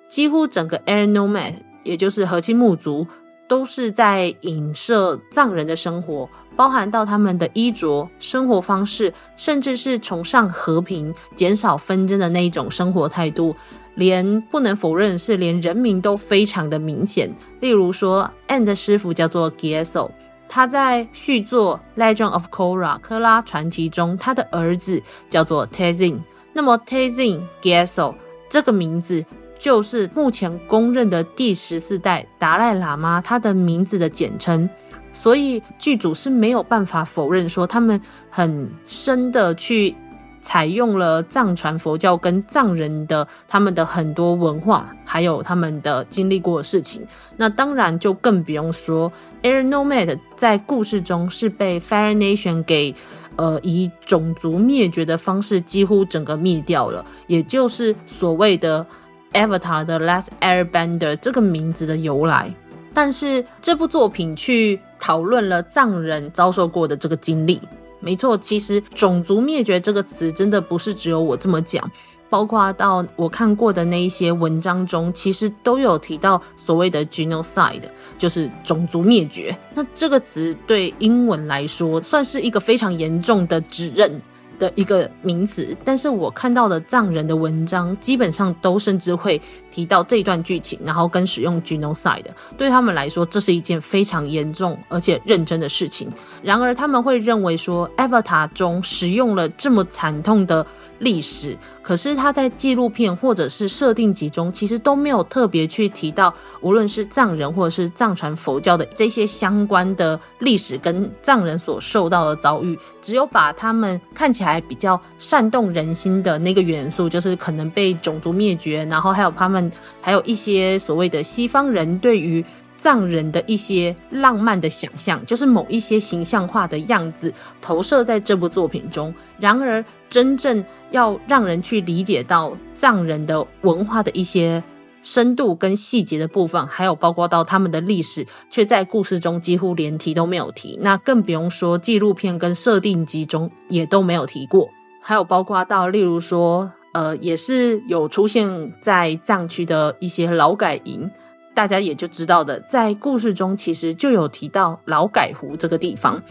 几乎整个 Air Nomad，也就是和亲木族，都是在影射藏人的生活，包含到他们的衣着、生活方式，甚至是崇尚和平、减少纷争的那一种生活态度。连不能否认是连人名都非常的明显，例如说，And 师傅叫做 GESO。他在续作《Legend of Korra》科拉传奇中，他的儿子叫做 Tenzin。那么 Tenzin Gyatso 这个名字就是目前公认的第十四代达赖喇嘛他的名字的简称。所以剧组是没有办法否认说他们很深的去采用了藏传佛教跟藏人的他们的很多文化，还有他们的经历过的事情。那当然就更不用说 Air Nomad 在故事中是被 Fire Nation 给呃以种族灭绝的方式几乎整个灭掉了，也就是所谓的 Avatar 的 Last Airbender 这个名字的由来。但是这部作品去讨论了藏人遭受过的这个经历。没错，其实种族灭绝这个词真的不是只有我这么讲，包括到我看过的那一些文章中，其实都有提到所谓的 genocide，就是种族灭绝。那这个词对英文来说算是一个非常严重的指认。的一个名词，但是我看到的藏人的文章基本上都甚至会提到这段剧情，然后跟使用 genocide，对他们来说这是一件非常严重而且认真的事情。然而他们会认为说 Avatar 中使用了这么惨痛的历史，可是他在纪录片或者是设定集中其实都没有特别去提到，无论是藏人或者是藏传佛教的这些相关的历史跟藏人所受到的遭遇，只有把他们看起来。比较煽动人心的那个元素，就是可能被种族灭绝，然后还有他们，还有一些所谓的西方人对于藏人的一些浪漫的想象，就是某一些形象化的样子投射在这部作品中。然而，真正要让人去理解到藏人的文化的一些。深度跟细节的部分，还有包括到他们的历史，却在故事中几乎连提都没有提。那更不用说纪录片跟设定集中也都没有提过。还有包括到，例如说，呃，也是有出现在藏区的一些劳改营，大家也就知道的，在故事中其实就有提到劳改湖这个地方，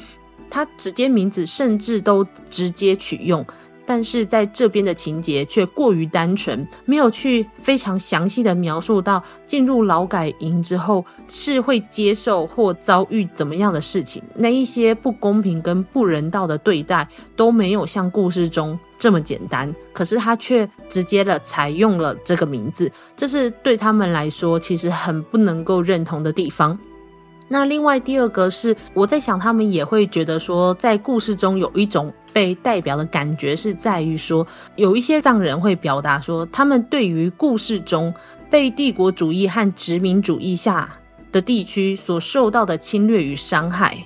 它直接名字甚至都直接取用。但是在这边的情节却过于单纯，没有去非常详细的描述到进入劳改营之后是会接受或遭遇怎么样的事情，那一些不公平跟不人道的对待都没有像故事中这么简单。可是他却直接的采用了这个名字，这是对他们来说其实很不能够认同的地方。那另外第二个是我在想，他们也会觉得说，在故事中有一种。被代表的感觉是在于说，有一些藏人会表达说，他们对于故事中被帝国主义和殖民主义下的地区所受到的侵略与伤害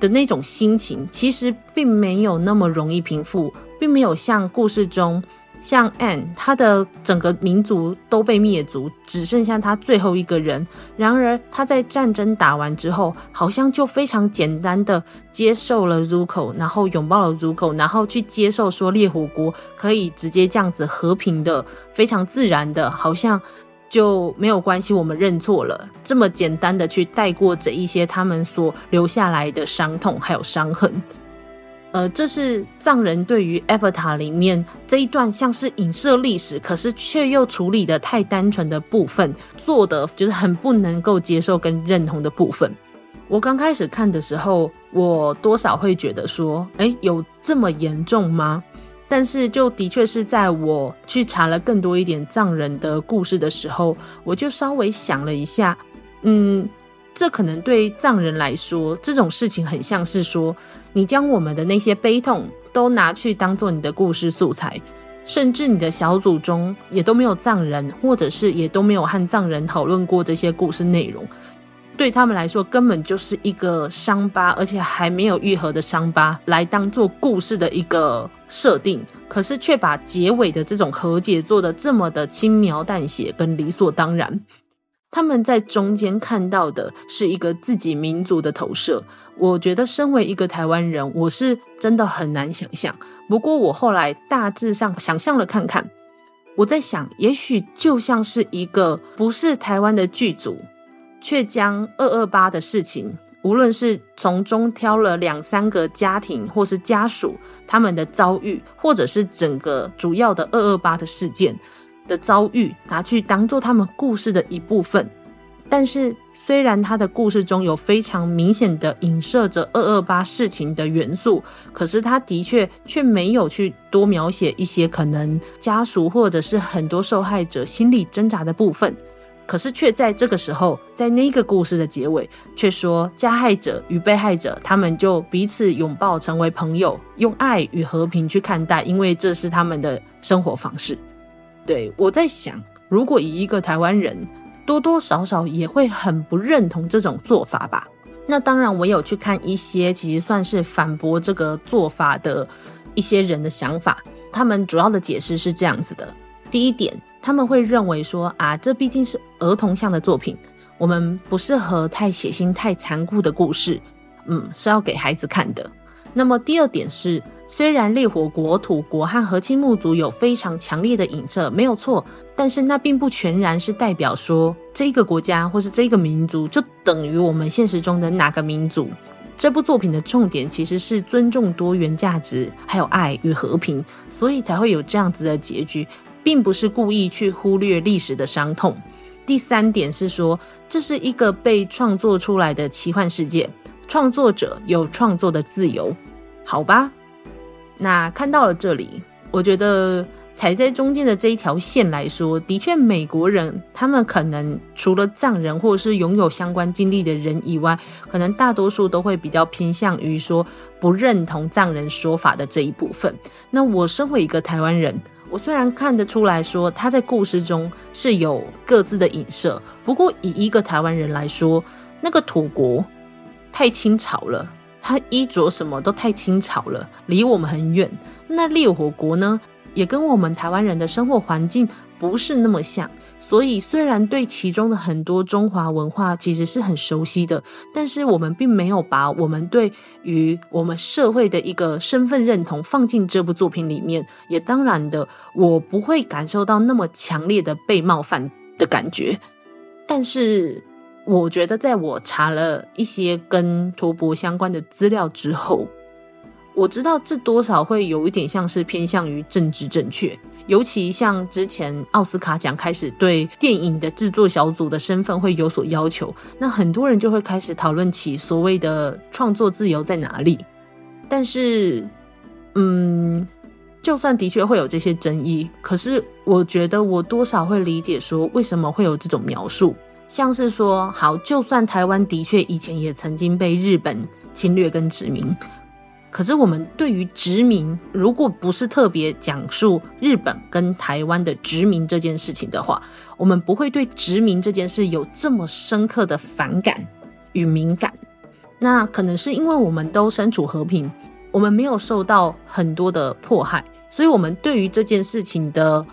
的那种心情，其实并没有那么容易平复，并没有像故事中。像 Anne，他的整个民族都被灭族，只剩下他最后一个人。然而，他在战争打完之后，好像就非常简单的接受了 Zuko，然后拥抱了 Zuko，然后去接受说烈火国可以直接这样子和平的、非常自然的，好像就没有关系，我们认错了，这么简单的去带过这一些他们所留下来的伤痛还有伤痕。呃，这是藏人对于 Avatar 里面这一段像是影射历史，可是却又处理得太单纯的部分，做的就是很不能够接受跟认同的部分。我刚开始看的时候，我多少会觉得说，诶，有这么严重吗？但是就的确是在我去查了更多一点藏人的故事的时候，我就稍微想了一下，嗯。这可能对藏人来说，这种事情很像是说，你将我们的那些悲痛都拿去当做你的故事素材，甚至你的小组中也都没有藏人，或者是也都没有和藏人讨论过这些故事内容。对他们来说，根本就是一个伤疤，而且还没有愈合的伤疤，来当做故事的一个设定，可是却把结尾的这种和解做得这么的轻描淡写跟理所当然。他们在中间看到的是一个自己民族的投射，我觉得身为一个台湾人，我是真的很难想象。不过我后来大致上想象了看看，我在想，也许就像是一个不是台湾的剧组，却将二二八的事情，无论是从中挑了两三个家庭或是家属他们的遭遇，或者是整个主要的二二八的事件。的遭遇拿去当做他们故事的一部分，但是虽然他的故事中有非常明显的影射着二二八事情的元素，可是他的确却没有去多描写一些可能家属或者是很多受害者心理挣扎的部分。可是却在这个时候，在那个故事的结尾，却说加害者与被害者他们就彼此拥抱，成为朋友，用爱与和平去看待，因为这是他们的生活方式。对，我在想，如果以一个台湾人，多多少少也会很不认同这种做法吧。那当然，我有去看一些其实算是反驳这个做法的一些人的想法，他们主要的解释是这样子的：第一点。他们会认为说啊，这毕竟是儿童向的作品，我们不适合太血腥、太残酷的故事，嗯，是要给孩子看的。那么第二点是，虽然烈火国土国和和亲木族有非常强烈的影射，没有错，但是那并不全然是代表说这个国家或是这个民族就等于我们现实中的哪个民族。这部作品的重点其实是尊重多元价值，还有爱与和平，所以才会有这样子的结局。并不是故意去忽略历史的伤痛。第三点是说，这是一个被创作出来的奇幻世界，创作者有创作的自由，好吧？那看到了这里，我觉得踩在中间的这一条线来说，的确，美国人他们可能除了藏人或者是拥有相关经历的人以外，可能大多数都会比较偏向于说不认同藏人说法的这一部分。那我身为一个台湾人。我虽然看得出来说他在故事中是有各自的影射，不过以一个台湾人来说，那个土国太清朝了，他衣着什么都太清朝了，离我们很远。那烈火国呢，也跟我们台湾人的生活环境不是那么像，所以虽然对其中的很多中华文化其实是很熟悉的，但是我们并没有把我们对于我们社会的一个身份认同放进这部作品里面，也当然的，我不会感受到那么强烈的被冒犯的感觉。但是我觉得，在我查了一些跟图博相关的资料之后，我知道这多少会有一点像是偏向于政治正确。尤其像之前奥斯卡奖开始对电影的制作小组的身份会有所要求，那很多人就会开始讨论起所谓的创作自由在哪里。但是，嗯，就算的确会有这些争议，可是我觉得我多少会理解说为什么会有这种描述，像是说，好，就算台湾的确以前也曾经被日本侵略跟殖民。可是，我们对于殖民，如果不是特别讲述日本跟台湾的殖民这件事情的话，我们不会对殖民这件事有这么深刻的反感与敏感。那可能是因为我们都身处和平，我们没有受到很多的迫害，所以我们对于这件事情的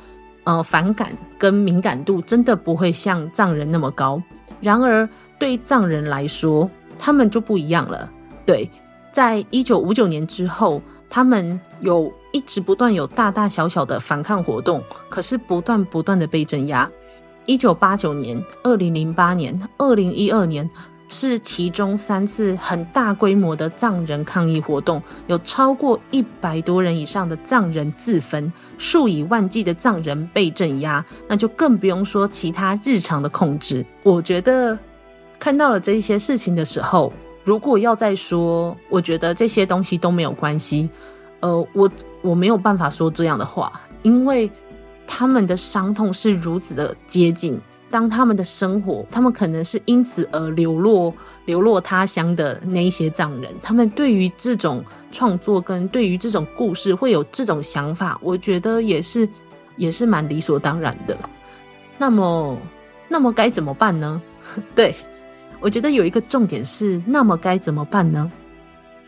呃反感跟敏感度真的不会像藏人那么高。然而，对藏人来说，他们就不一样了。对。在一九五九年之后，他们有一直不断有大大小小的反抗活动，可是不断不断的被镇压。一九八九年、二零零八年、二零一二年是其中三次很大规模的藏人抗议活动，有超过一百多人以上的藏人自焚，数以万计的藏人被镇压，那就更不用说其他日常的控制。我觉得看到了这些事情的时候。如果要再说，我觉得这些东西都没有关系。呃，我我没有办法说这样的话，因为他们的伤痛是如此的接近。当他们的生活，他们可能是因此而流落流落他乡的那一些藏人，他们对于这种创作跟对于这种故事会有这种想法，我觉得也是也是蛮理所当然的。那么，那么该怎么办呢？对。我觉得有一个重点是，那么该怎么办呢？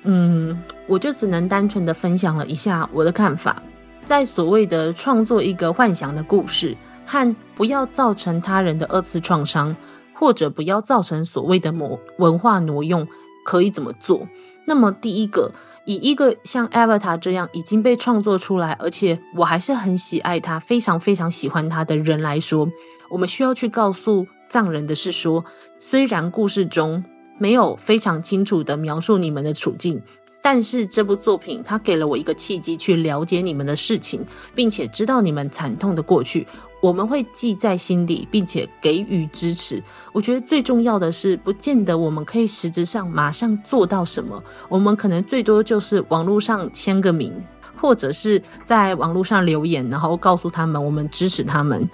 嗯，我就只能单纯的分享了一下我的看法。在所谓的创作一个幻想的故事，和不要造成他人的二次创伤，或者不要造成所谓的某文化挪用，可以怎么做？那么第一个，以一个像 Avatar 这样已经被创作出来，而且我还是很喜爱他，非常非常喜欢他的人来说，我们需要去告诉。藏人的是说，虽然故事中没有非常清楚地描述你们的处境，但是这部作品它给了我一个契机去了解你们的事情，并且知道你们惨痛的过去，我们会记在心里，并且给予支持。我觉得最重要的是，不见得我们可以实质上马上做到什么，我们可能最多就是网络上签个名，或者是在网络上留言，然后告诉他们我们支持他们。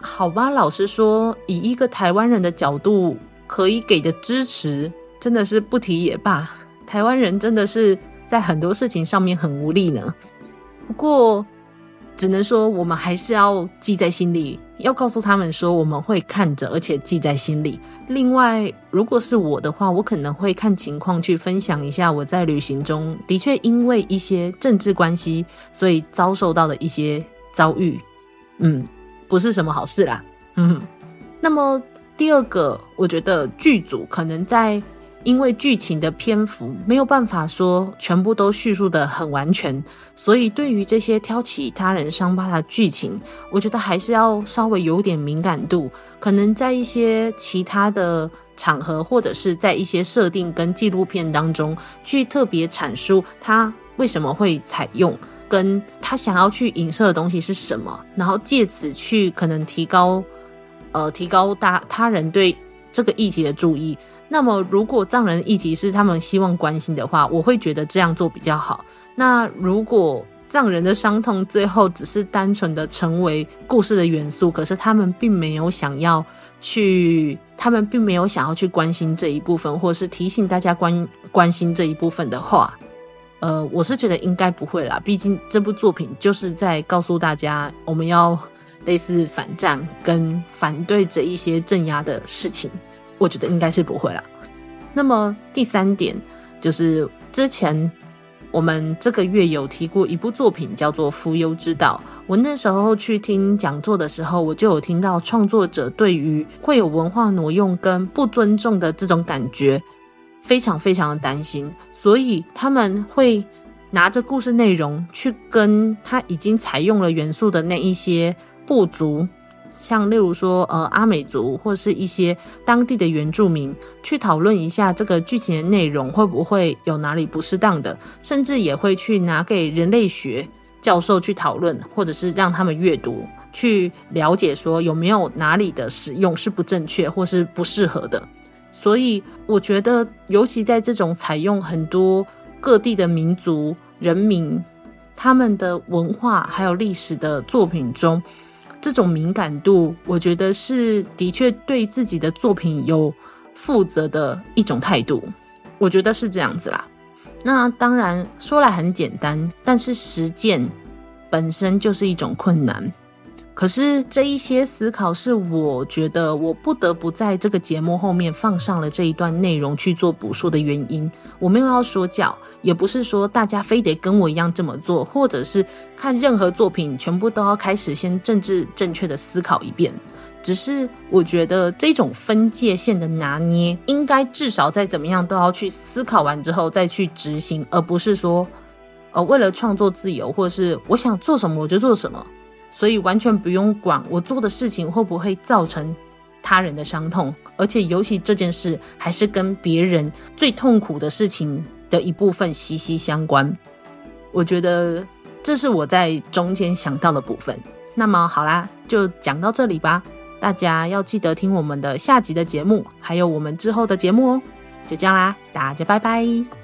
好吧，老实说，以一个台湾人的角度，可以给的支持真的是不提也罢。台湾人真的是在很多事情上面很无力呢。不过，只能说我们还是要记在心里，要告诉他们说我们会看着，而且记在心里。另外，如果是我的话，我可能会看情况去分享一下我在旅行中的确因为一些政治关系，所以遭受到的一些遭遇。嗯，不是什么好事啦。嗯，那么第二个，我觉得剧组可能在。因为剧情的篇幅没有办法说全部都叙述得很完全，所以对于这些挑起他人伤疤的剧情，我觉得还是要稍微有点敏感度。可能在一些其他的场合，或者是在一些设定跟纪录片当中，去特别阐述他为什么会采用，跟他想要去影射的东西是什么，然后借此去可能提高，呃，提高大他人对这个议题的注意。那么，如果藏人议题是他们希望关心的话，我会觉得这样做比较好。那如果藏人的伤痛最后只是单纯的成为故事的元素，可是他们并没有想要去，他们并没有想要去关心这一部分，或是提醒大家关关心这一部分的话，呃，我是觉得应该不会啦。毕竟这部作品就是在告诉大家，我们要类似反战跟反对这一些镇压的事情。我觉得应该是不会了。那么第三点就是，之前我们这个月有提过一部作品，叫做《浮游之道》。我那时候去听讲座的时候，我就有听到创作者对于会有文化挪用跟不尊重的这种感觉，非常非常的担心，所以他们会拿着故事内容去跟他已经采用了元素的那一些不足。像例如说，呃，阿美族或是一些当地的原住民，去讨论一下这个剧情的内容会不会有哪里不适当的，甚至也会去拿给人类学教授去讨论，或者是让他们阅读，去了解说有没有哪里的使用是不正确或是不适合的。所以我觉得，尤其在这种采用很多各地的民族人民他们的文化还有历史的作品中。这种敏感度，我觉得是的确对自己的作品有负责的一种态度，我觉得是这样子啦。那当然说来很简单，但是实践本身就是一种困难。可是这一些思考是我觉得我不得不在这个节目后面放上了这一段内容去做补述的原因。我没有要说教，也不是说大家非得跟我一样这么做，或者是看任何作品全部都要开始先政治正确的思考一遍。只是我觉得这种分界线的拿捏，应该至少再怎么样都要去思考完之后再去执行，而不是说，呃，为了创作自由，或者是我想做什么我就做什么。所以完全不用管我做的事情会不会造成他人的伤痛，而且尤其这件事还是跟别人最痛苦的事情的一部分息息相关。我觉得这是我在中间想到的部分。那么好啦，就讲到这里吧。大家要记得听我们的下集的节目，还有我们之后的节目哦。就这样啦，大家拜拜。